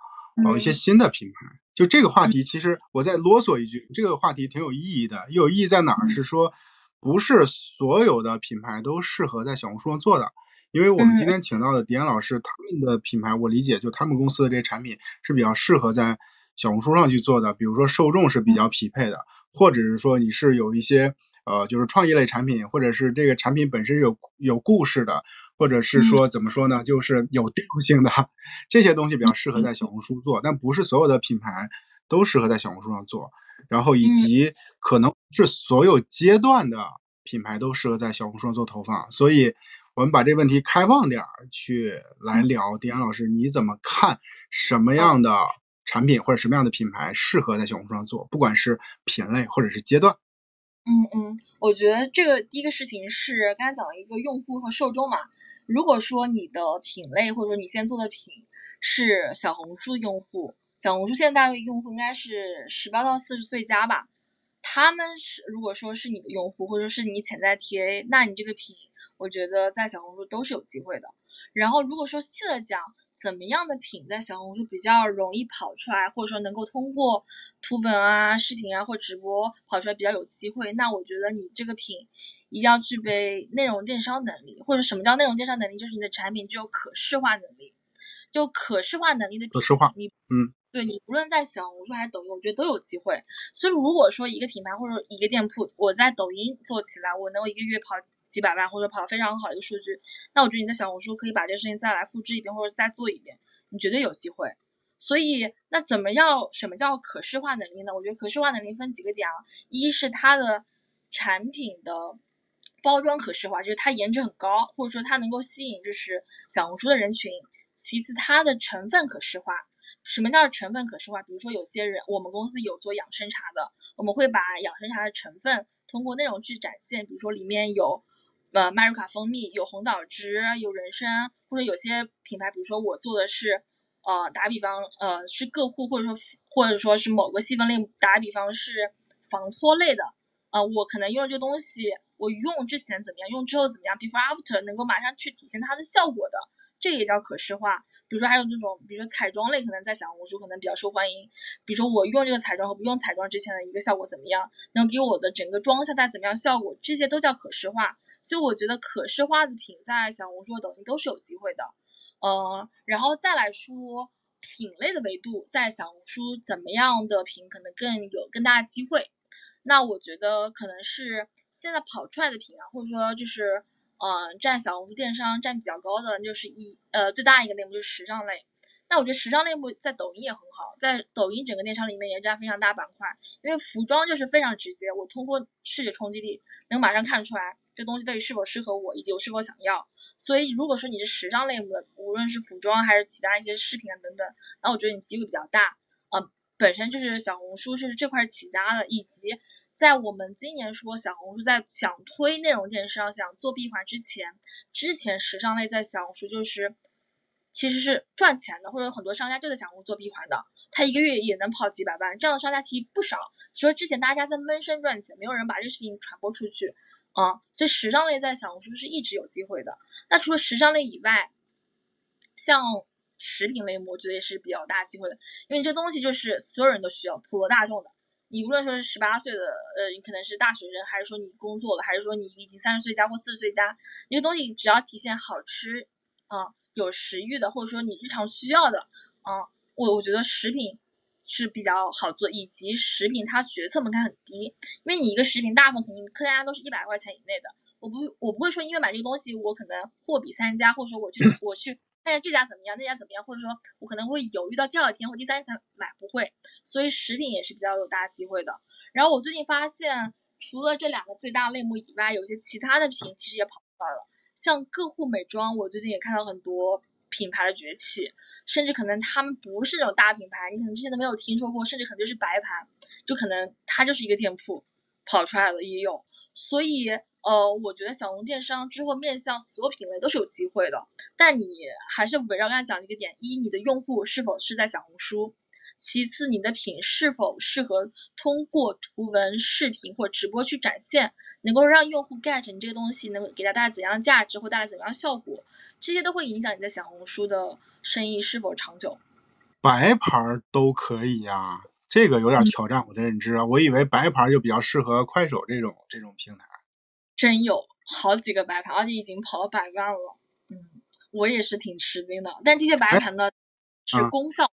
哦，一些新的品牌，就这个话题，其实我再啰嗦一句，这个话题挺有意义的。有意义在哪儿？是说，不是所有的品牌都适合在小红书上做的。因为我们今天请到的迪安老师，他们的品牌，我理解就他们公司的这些产品是比较适合在小红书上去做的。比如说受众是比较匹配的，或者是说你是有一些呃，就是创意类产品，或者是这个产品本身有有故事的。或者是说怎么说呢，就是有调性的这些东西比较适合在小红书做，但不是所有的品牌都适合在小红书上做，然后以及可能是所有阶段的品牌都适合在小红书上做投放，所以我们把这个问题开放点儿去来聊。迪安老师，你怎么看什么样的产品或者什么样的品牌适合在小红书上做，不管是品类或者是阶段？嗯嗯，我觉得这个第一个事情是刚才讲了一个用户和受众嘛。如果说你的品类或者说你现在做的品是小红书用户，小红书现在大约用户应该是十八到四十岁加吧。他们是如果说是你的用户或者是你潜在 TA，那你这个品我觉得在小红书都是有机会的。然后如果说细了讲。怎么样的品在小红书比较容易跑出来，或者说能够通过图文啊、视频啊或直播跑出来比较有机会？那我觉得你这个品一定要具备内容电商能力，或者什么叫内容电商能力？就是你的产品具有可视化能力，就可视化能力的可视化，你嗯，对你无论在小红书还是抖音，我觉得都有机会。所以如果说一个品牌或者一个店铺，我在抖音做起来，我能够一个月跑。几百万或者跑得非常好的一个数据，那我觉得你在小红书可以把这个事情再来复制一遍或者再做一遍，你绝对有机会。所以那怎么样？什么叫可视化能力呢？我觉得可视化能力分几个点啊，一是它的产品的包装可视化，就是它颜值很高，或者说它能够吸引就是小红书的人群。其次它的成分可视化。什么叫成分可视化？比如说有些人，我们公司有做养生茶的，我们会把养生茶的成分通过内容去展现，比如说里面有。呃，麦瑞卡蜂蜜有红枣汁，有人参，或者有些品牌，比如说我做的是，呃，打比方，呃，是个护，或者说或者说是某个细分类，打比方是防脱类的，呃，我可能用了这个东西，我用之前怎么样，用之后怎么样，before after 能够马上去体现它的效果的。这也叫可视化，比如说还有这种，比如说彩妆类，可能在小红书可能比较受欢迎。比如说我用这个彩妆和不用彩妆之前的一个效果怎么样，能给我的整个妆效带怎么样效果，这些都叫可视化。所以我觉得可视化的品在小红书、抖音都是有机会的。呃，然后再来说品类的维度，在小红书怎么样的品可能更有更大的机会？那我觉得可能是现在跑出来的品啊，或者说就是。嗯，占小红书电商占比较高的就是一呃最大一个类目就是时尚类，那我觉得时尚类目在抖音也很好，在抖音整个电商里面也占非常大板块，因为服装就是非常直接，我通过视觉冲击力能马上看出来这东西到底是否适合我以及我是否想要，所以如果说你是时尚类目的，无论是服装还是其他一些饰品啊等等，那我觉得你机会比较大，嗯，本身就是小红书就是这块起家的，以及。在我们今年说小红书在想推内容电商、想做闭环之前，之前时尚类在小红书就是其实是赚钱的，或者很多商家就在小红书做闭环的，他一个月也能跑几百万，这样的商家其实不少。只说之前大家在闷声赚钱，没有人把这个事情传播出去啊，所以时尚类在小红书是一直有机会的。那除了时尚类以外，像食品类目，我觉得也是比较大机会的，因为这东西就是所有人都需要，普罗大众的。你无论说是十八岁的，呃，你可能是大学生，还是说你工作了，还是说你已经三十岁加或四十岁加，一个东西只要体现好吃，啊，有食欲的，或者说你日常需要的，啊，我我觉得食品是比较好做，以及食品它决策门槛很低，因为你一个食品大部分肯定客单价都是一百块钱以内的，我不我不会说因为买这个东西我可能货比三家，或者说我去我去看下这家怎么样，那家怎么样，或者说我可能会犹豫到第二天或第三天才买，不会，所以食品也是比较有大机会的。然后我最近发现，除了这两个最大类目以外，有些其他的品其实也跑出来了，像个护美妆，我最近也看到很多。品牌的崛起，甚至可能他们不是那种大品牌，你可能之前都没有听说过，甚至可能就是白牌，就可能它就是一个店铺跑出来了也有。所以呃，我觉得小红电商之后面向所有品类都是有机会的，但你还是围绕刚才讲这个点：一，你的用户是否是在小红书；其次，你的品是否适合通过图文、视频或直播去展现，能够让用户 get 你这个东西，能给他带来怎样价值或带来怎样效果。这些都会影响你在小红书的生意是否长久。白牌都可以呀，这个有点挑战我的认知啊。我以为白牌就比较适合快手这种这种平台。真有好几个白盘，而且已经跑了百万了。嗯，我也是挺吃惊的。但这些白盘呢，是功效，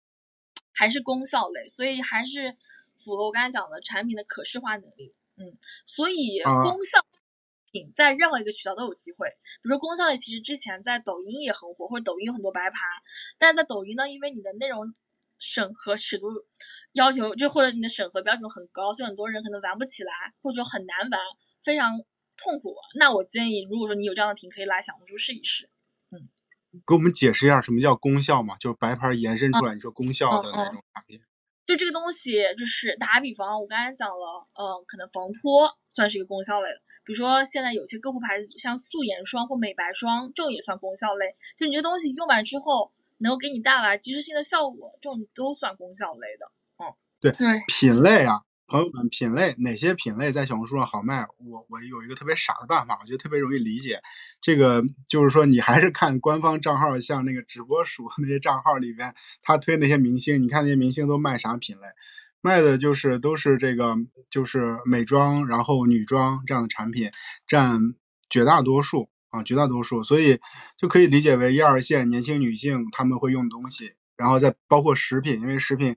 还是功效类，所以还是符合我刚才讲的产品的可视化能力。嗯，所以功效。在任何一个渠道都有机会，比如说功效类，其实之前在抖音也很火，或者抖音有很多白盘，但是在抖音呢，因为你的内容审核尺度要求，就或者你的审核标准很高，所以很多人可能玩不起来，或者说很难玩，非常痛苦。那我建议，如果说你有这样的品，可以来小红书试一试。嗯，给我们解释一下什么叫功效嘛？就是白牌延伸出来，你说功效的那种产品。就这个东西，就是打个比方，我刚才讲了，嗯，可能防脱算是一个功效类的。比如说现在有些个护牌子，像素颜霜或美白霜，这种也算功效类。就你这东西用完之后，能够给你带来及时性的效果，这种都算功效类的。嗯，对对，品类啊，朋友们，品类哪些品类在小红书上好卖？我我有一个特别傻的办法，我觉得特别容易理解。这个就是说，你还是看官方账号，像那个直播鼠那些账号里边，他推那些明星，你看那些明星都卖啥品类？卖的就是都是这个，就是美妆，然后女装这样的产品占绝大多数啊，绝大多数，所以就可以理解为一二线年轻女性他们会用东西，然后再包括食品，因为食品。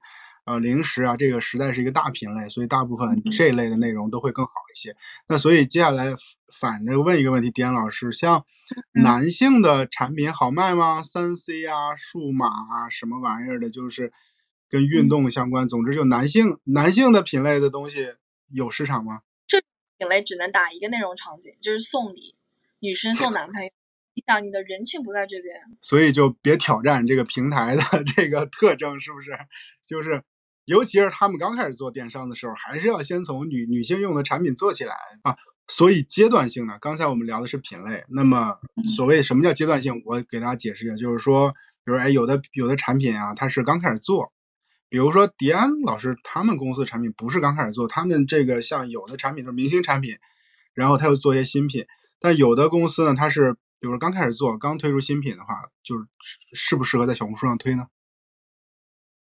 呃，零食啊，这个实在是一个大品类，所以大部分这一类的内容都会更好一些。那所以接下来反着问一个问题，点老师，像男性的产品好卖吗？三 C 啊，数码啊，什么玩意儿的，就是跟运动相关，总之就男性男性的品类的东西有市场吗？这品类只能打一个内容场景，就是送礼，女生送男朋友。你想你的人群不在这边，所以就别挑战这个平台的 这个特征，是不是？就是。尤其是他们刚开始做电商的时候，还是要先从女女性用的产品做起来啊。所以阶段性呢，刚才我们聊的是品类，那么所谓什么叫阶段性？我给大家解释一下，就是说，比如哎，有的有的产品啊，它是刚开始做，比如说迪安老师他们公司的产品不是刚开始做，他们这个像有的产品是明星产品，然后他又做一些新品，但有的公司呢，它是比如说刚开始做，刚推出新品的话，就是适不适合在小红书上推呢？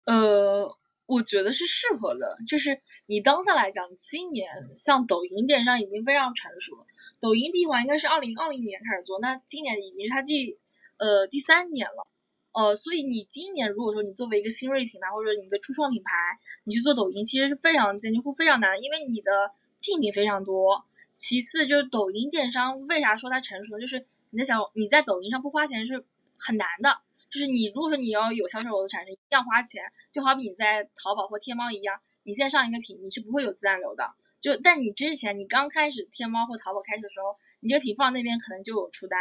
呃。我觉得是适合的，就是你当下来讲，今年像抖音电商已经非常成熟了。抖音闭环应该是二零二零年开始做，那今年已经是它第呃第三年了，呃，所以你今年如果说你作为一个新锐品牌或者你的初创品牌，你去做抖音，其实是非常几乎非常难，因为你的竞品非常多。其次就是抖音电商为啥说它成熟呢？就是你在想你在抖音上不花钱是很难的。就是你，如果说你要有销售额的产生，一定要花钱，就好比你在淘宝或天猫一样，你先上一个品，你是不会有自然流的。就但你之前你刚开始天猫或淘宝开始的时候，你这个品放那边可能就有出单。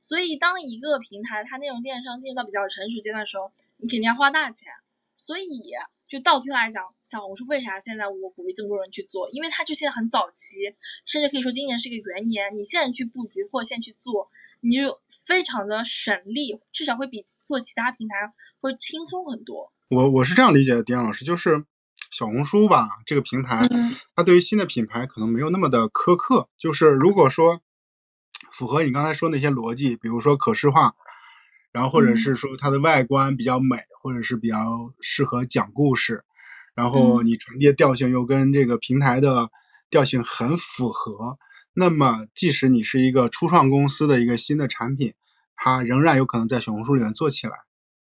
所以当一个平台它内容电商进入到比较成熟阶段的时候，你肯定要花大钱。所以就倒推来讲，小红书为啥现在我鼓励这么多人去做？因为它就现在很早期，甚至可以说今年是一个元年，你现在去布局或现在去做。你就非常的省力，至少会比做其他平台会轻松很多。我我是这样理解的，丁老师，就是小红书吧这个平台，它对于新的品牌可能没有那么的苛刻。就是如果说符合你刚才说那些逻辑，比如说可视化，然后或者是说它的外观比较美，或者是比较适合讲故事，然后你传递的调性又跟这个平台的调性很符合。那么，即使你是一个初创公司的一个新的产品，它仍然有可能在小红书里面做起来，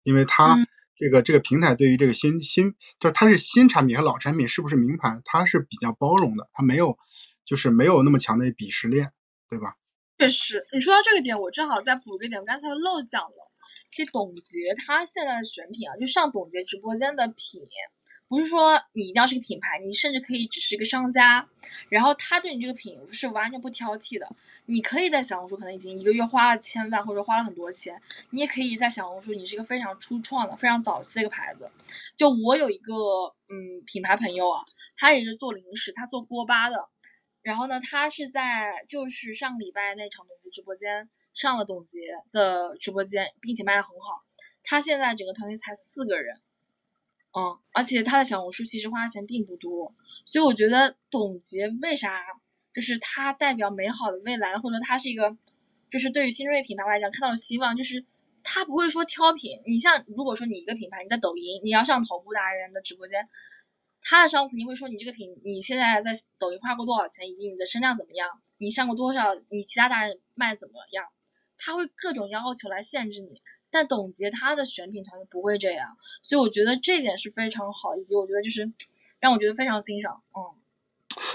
因为它这个这个平台对于这个新新，就是它是新产品和老产品是不是名牌，它是比较包容的，它没有就是没有那么强的鄙视链，对吧？确实，你说到这个点，我正好再补个点，我刚才漏讲了。其实董洁她现在的选品啊，就上董洁直播间的品。不是说你一定要是个品牌，你甚至可以只是一个商家，然后他对你这个品是完全不挑剔的。你可以在小红书可能已经一个月花了千万或者花了很多钱，你也可以在小红书你是一个非常初创的、非常早期的一个牌子。就我有一个嗯品牌朋友啊，他也是做零食，他做锅巴的。然后呢，他是在就是上个礼拜那场董洁直播间上了董洁的直播间，并且卖的很好。他现在整个团队才四个人。嗯，而且他的小红书其实花钱并不多，所以我觉得董洁为啥就是他代表美好的未来，或者说它是一个就是对于新锐品牌来讲看到了希望，就是他不会说挑品。你像如果说你一个品牌你在抖音，你要上头部达人的直播间，他的商务肯定会说你这个品你现在在抖音花过多少钱，以及你的声量怎么样，你上过多少，你其他达人卖怎么样，他会各种要求来限制你。但董洁她的选品团队不会这样，所以我觉得这点是非常好，以及我觉得就是让我觉得非常欣赏，嗯。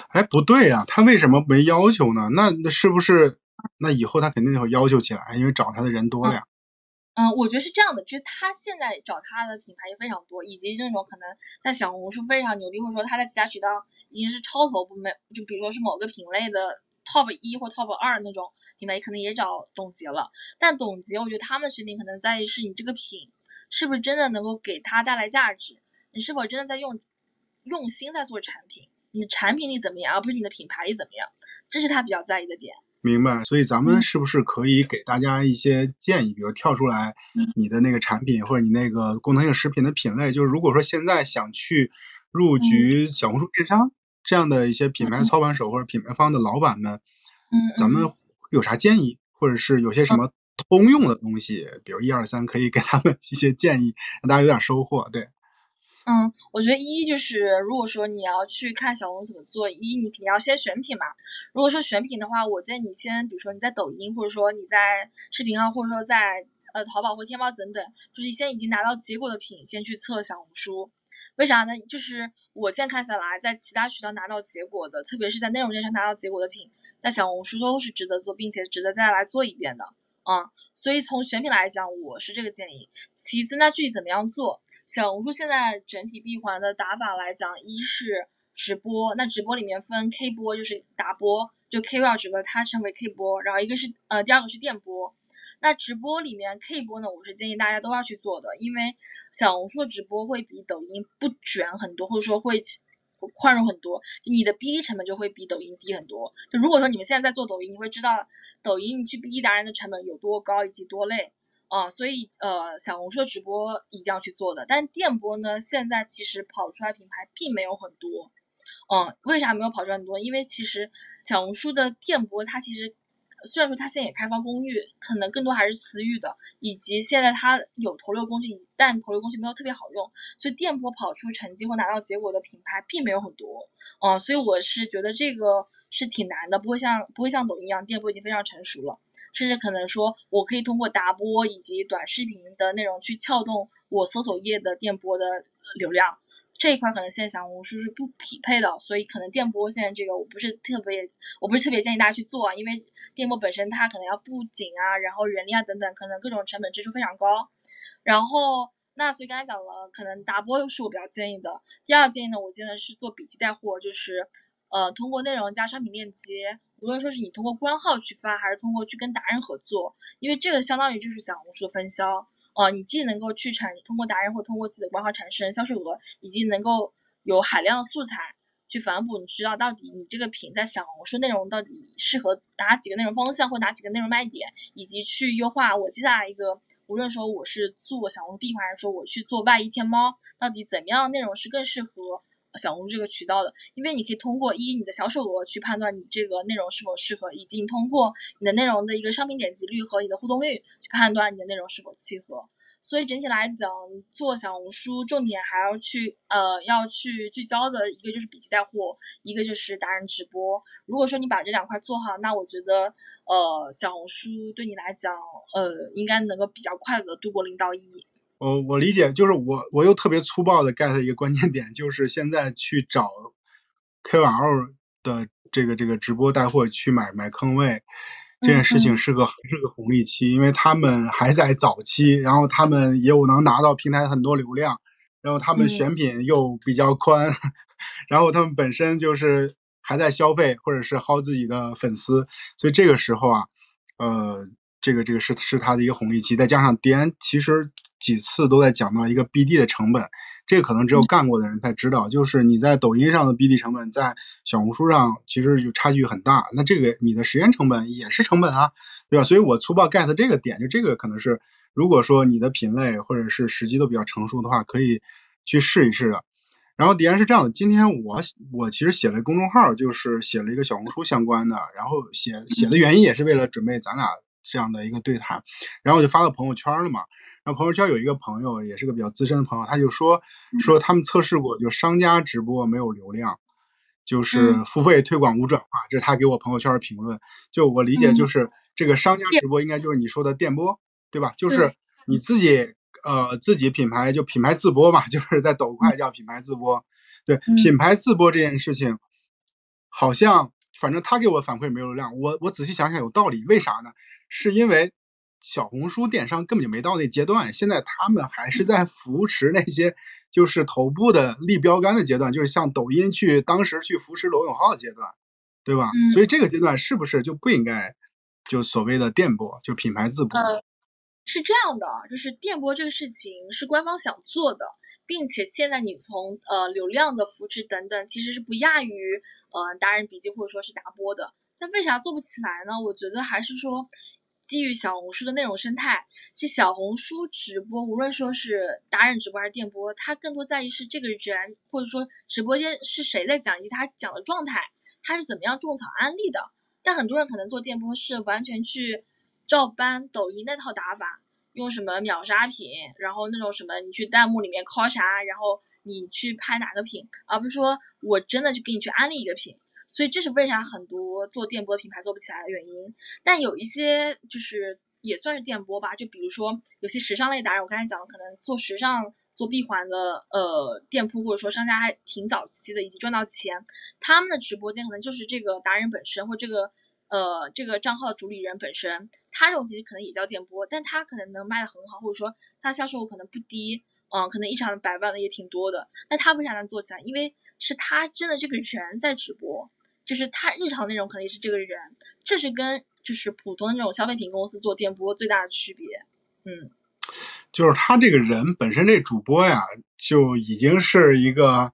哎，不对呀，他为什么没要求呢？那那是不是那以后他肯定会要求起来，因为找他的人多了呀。嗯，嗯我觉得是这样的，就是他现在找他的品牌也非常多，以及那种可能在小红书非常牛逼，或者说他在其他渠道已经是超头部，没就比如说是某个品类的。top 一或 top 二那种品牌可能也找董洁了，但董洁我觉得他们的选品可能在于是你这个品是不是真的能够给他带来价值，你是否真的在用用心在做产品，你的产品力怎么样，而不是你的品牌力怎么样，这是他比较在意的点。明白，所以咱们是不是可以给大家一些建议，比如跳出来你的那个产品或者你那个功能性食品的品类，就是如果说现在想去入局小红书电商。这样的一些品牌操盘手或者品牌方的老板们，嗯，咱们有啥建议，或者是有些什么通用的东西，比如一二三，可以给他们一些建议，让大家有点收获。对，嗯，我觉得一就是，如果说你要去看小红书怎么做，一你肯定要先选品嘛。如果说选品的话，我建议你先，比如说你在抖音，或者说你在视频号，或者说在呃淘宝或天猫等等，就是先已经拿到结果的品，先去测小红书。为啥呢？就是我现在看下来，在其他渠道拿到结果的，特别是在内容电商拿到结果的品，在小红书都是值得做，并且值得再来做一遍的。嗯，所以从选品来讲，我是这个建议。其次，那具体怎么样做？小红书现在整体闭环的打法来讲，一是直播，那直播里面分 K 播，就是打播，就 KOL 直播，它称为 K 播，然后一个是呃，第二个是电播。那直播里面 K 播呢，我是建议大家都要去做的，因为小红书的直播会比抖音不卷很多，或者说会宽容很多，你的 BD 成本就会比抖音低很多。就如果说你们现在在做抖音，你会知道抖音你去 BD 达人的成本有多高以及多累啊，所以呃小红书直播一定要去做的。但电波呢，现在其实跑出来品牌并没有很多，嗯，为啥没有跑出来很多？因为其实小红书的电波它其实。虽然说它现在也开放公寓，可能更多还是私域的，以及现在它有投流工具，但投流工具没有特别好用，所以店铺跑出成绩或拿到结果的品牌并没有很多，嗯，所以我是觉得这个是挺难的，不会像不会像抖音一样，店铺已经非常成熟了，甚至可能说我可以通过达播以及短视频的内容去撬动我搜索页的电波的流量。这一块可能现在小红书是不匹配的，所以可能电波现在这个我不是特别，我不是特别建议大家去做啊，因为电波本身它可能要布景啊，然后人力啊等等，可能各种成本支出非常高。然后那所以刚才讲了，可能达播是我比较建议的。第二建议呢，我建议是做笔记带货，就是呃通过内容加商品链接，无论说是你通过官号去发，还是通过去跟达人合作，因为这个相当于就是小红书的分销。呃，你既能够去产通过达人或通过自己的官号产生销售额，以及能够有海量的素材去反哺，你知道到底你这个品在小红书内容到底适合哪几个内容方向或哪几个内容卖点，以及去优化我接下来一个，无论说我是做小红书闭环，还是说我去做外衣天猫，到底怎么样内容是更适合。小红书这个渠道的，因为你可以通过一你的销售额去判断你这个内容是否适合，以及你通过你的内容的一个商品点击率和你的互动率去判断你的内容是否契合。所以整体来讲，做小红书重点还要去呃要去聚焦的一个就是笔记带货，一个就是达人直播。如果说你把这两块做好，那我觉得呃小红书对你来讲呃应该能够比较快的度过零到一。我我理解，就是我我又特别粗暴的 get 一个关键点，就是现在去找 KOL 的这个这个直播带货去买买坑位，这件事情是个是个红利期，因为他们还在早期，然后他们也有能拿到平台很多流量，然后他们选品又比较宽，然后他们本身就是还在消费或者是薅自己的粉丝，所以这个时候啊，呃。这个这个是是它的一个红利期，再加上迪安其实几次都在讲到一个 BD 的成本，这个可能只有干过的人才知道，就是你在抖音上的 BD 成本在小红书上其实就差距很大，那这个你的时间成本也是成本啊，对吧？所以我粗暴 get 这个点，就这个可能是如果说你的品类或者是时机都比较成熟的话，可以去试一试的。然后迪安是这样的，今天我我其实写了公众号，就是写了一个小红书相关的，然后写写的原因也是为了准备咱俩。这样的一个对谈，然后我就发到朋友圈了嘛。然后朋友圈有一个朋友，也是个比较资深的朋友，他就说说他们测试过，就商家直播没有流量，就是付费推广无转化，这是他给我朋友圈的评论。就我理解，就是这个商家直播应该就是你说的电播，对吧？就是你自己呃自己品牌就品牌自播嘛，就是在抖快叫品牌自播。对，品牌自播这件事情，好像反正他给我反馈没有流量，我我仔细想想有道理，为啥呢？是因为小红书电商根本就没到那阶段，现在他们还是在扶持那些就是头部的立标杆的阶段，就是像抖音去当时去扶持罗永浩的阶段，对吧？所以这个阶段是不是就不应该就所谓的电播，就品牌自播？呃，是这样的，就是电播这个事情是官方想做的，并且现在你从呃流量的扶持等等，其实是不亚于呃达人笔记或者说是达播的。但为啥做不起来呢？我觉得还是说。基于小红书的内容生态，其实小红书直播，无论说是达人直播还是电播，它更多在意是这个人，或者说直播间是谁在讲，以及他讲的状态，他是怎么样种草安利的。但很多人可能做电播是完全去照搬抖音那套打法，用什么秒杀品，然后那种什么你去弹幕里面 call 啥，然后你去拍哪个品，而不是说我真的去给你去安利一个品。所以这是为啥很多做电播的品牌做不起来的原因，但有一些就是也算是电播吧，就比如说有些时尚类达人，我刚才讲的可能做时尚做闭环的呃店铺或者说商家还挺早期的，以及赚到钱，他们的直播间可能就是这个达人本身或这个呃这个账号的主理人本身，他这种其实可能也叫电播，但他可能能卖的很好，或者说他销售额可能不低，嗯，可能一场百万的也挺多的，那他为啥能做起来？因为是他真的这个人在直播。就是他日常内容肯定是这个人，这是跟就是普通的那种消费品公司做电波最大的区别，嗯，就是他这个人本身这主播呀，就已经是一个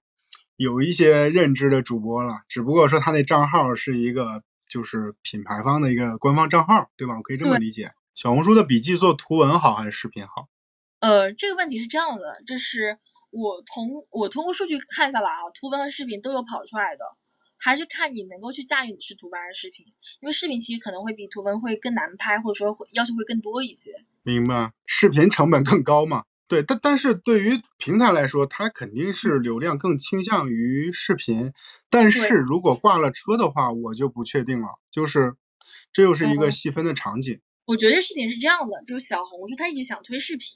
有一些认知的主播了，只不过说他那账号是一个就是品牌方的一个官方账号，对吧？我可以这么理解。小红书的笔记做图文好还是视频好？呃，这个问题是这样的，这是我通我通过数据看下来啊，图文和视频都有跑出来的。还是看你能够去驾驭你是图文还是视频，因为视频其实可能会比图文会更难拍，或者说会要求会更多一些。明白，视频成本更高嘛？对，但但是对于平台来说，它肯定是流量更倾向于视频。但是如果挂了车的话，我就不确定了，就是这又是一个细分的场景。我觉得事情是这样的，就是小红书它一直想推视频，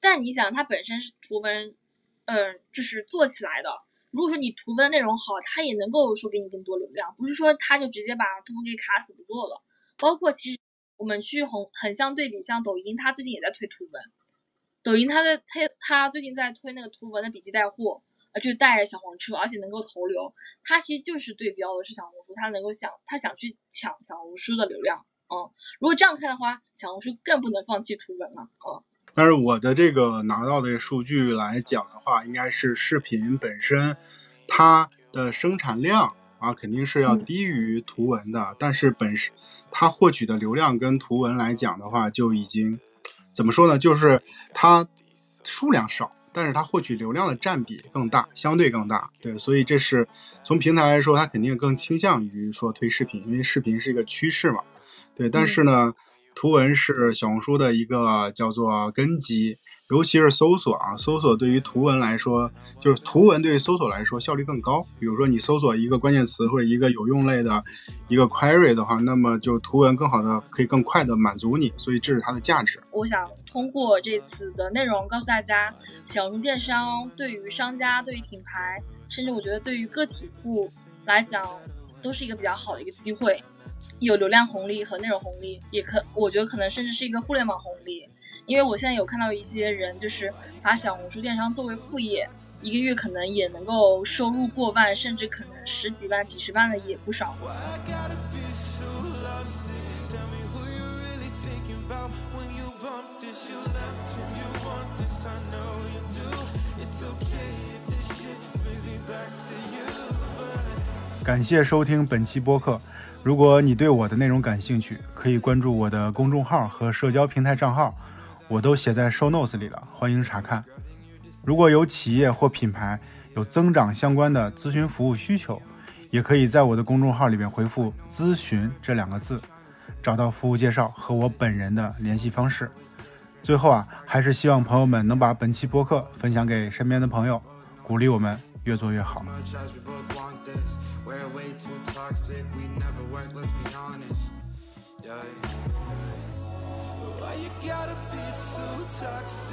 但你想它本身是图文，嗯，就是做起来的。如果说你图文内容好，它也能够说给你更多流量，不是说它就直接把图文给卡死不做了。包括其实我们去横横向对比，像抖音，它最近也在推图文。抖音它的它它最近在推那个图文的笔记带货，呃，就带小黄车，而且能够投流。它其实就是对标的是小红书，它能够想它想去抢小红书的流量。嗯，如果这样看的话，小红书更不能放弃图文了。嗯。但是我的这个拿到的数据来讲的话，应该是视频本身它的生产量啊肯定是要低于图文的，但是本身它获取的流量跟图文来讲的话，就已经怎么说呢？就是它数量少，但是它获取流量的占比更大，相对更大。对，所以这是从平台来说，它肯定更倾向于说推视频，因为视频是一个趋势嘛。对，但是呢。图文是小红书的一个叫做根基，尤其是搜索啊，搜索对于图文来说，就是图文对于搜索来说效率更高。比如说你搜索一个关键词或者一个有用类的一个 query 的话，那么就图文更好的可以更快的满足你，所以这是它的价值。我想通过这次的内容告诉大家，小红书电商对于商家、对于品牌，甚至我觉得对于个体户来讲，都是一个比较好的一个机会。有流量红利和内容红利，也可我觉得可能甚至是一个互联网红利。因为我现在有看到一些人，就是把小红书电商作为副业，一个月可能也能够收入过万，甚至可能十几万、几十万的也不少。感谢收听本期播客。如果你对我的内容感兴趣，可以关注我的公众号和社交平台账号。我都写在 show notes 里了，欢迎查看。如果有企业或品牌有增长相关的咨询服务需求，也可以在我的公众号里面回复“咨询”这两个字，找到服务介绍和我本人的联系方式。最后啊，还是希望朋友们能把本期播客分享给身边的朋友，鼓励我们越做越好。yeah, way too toxic. We never work, let's be honest. Yeah, yeah. Why you gotta be so toxic?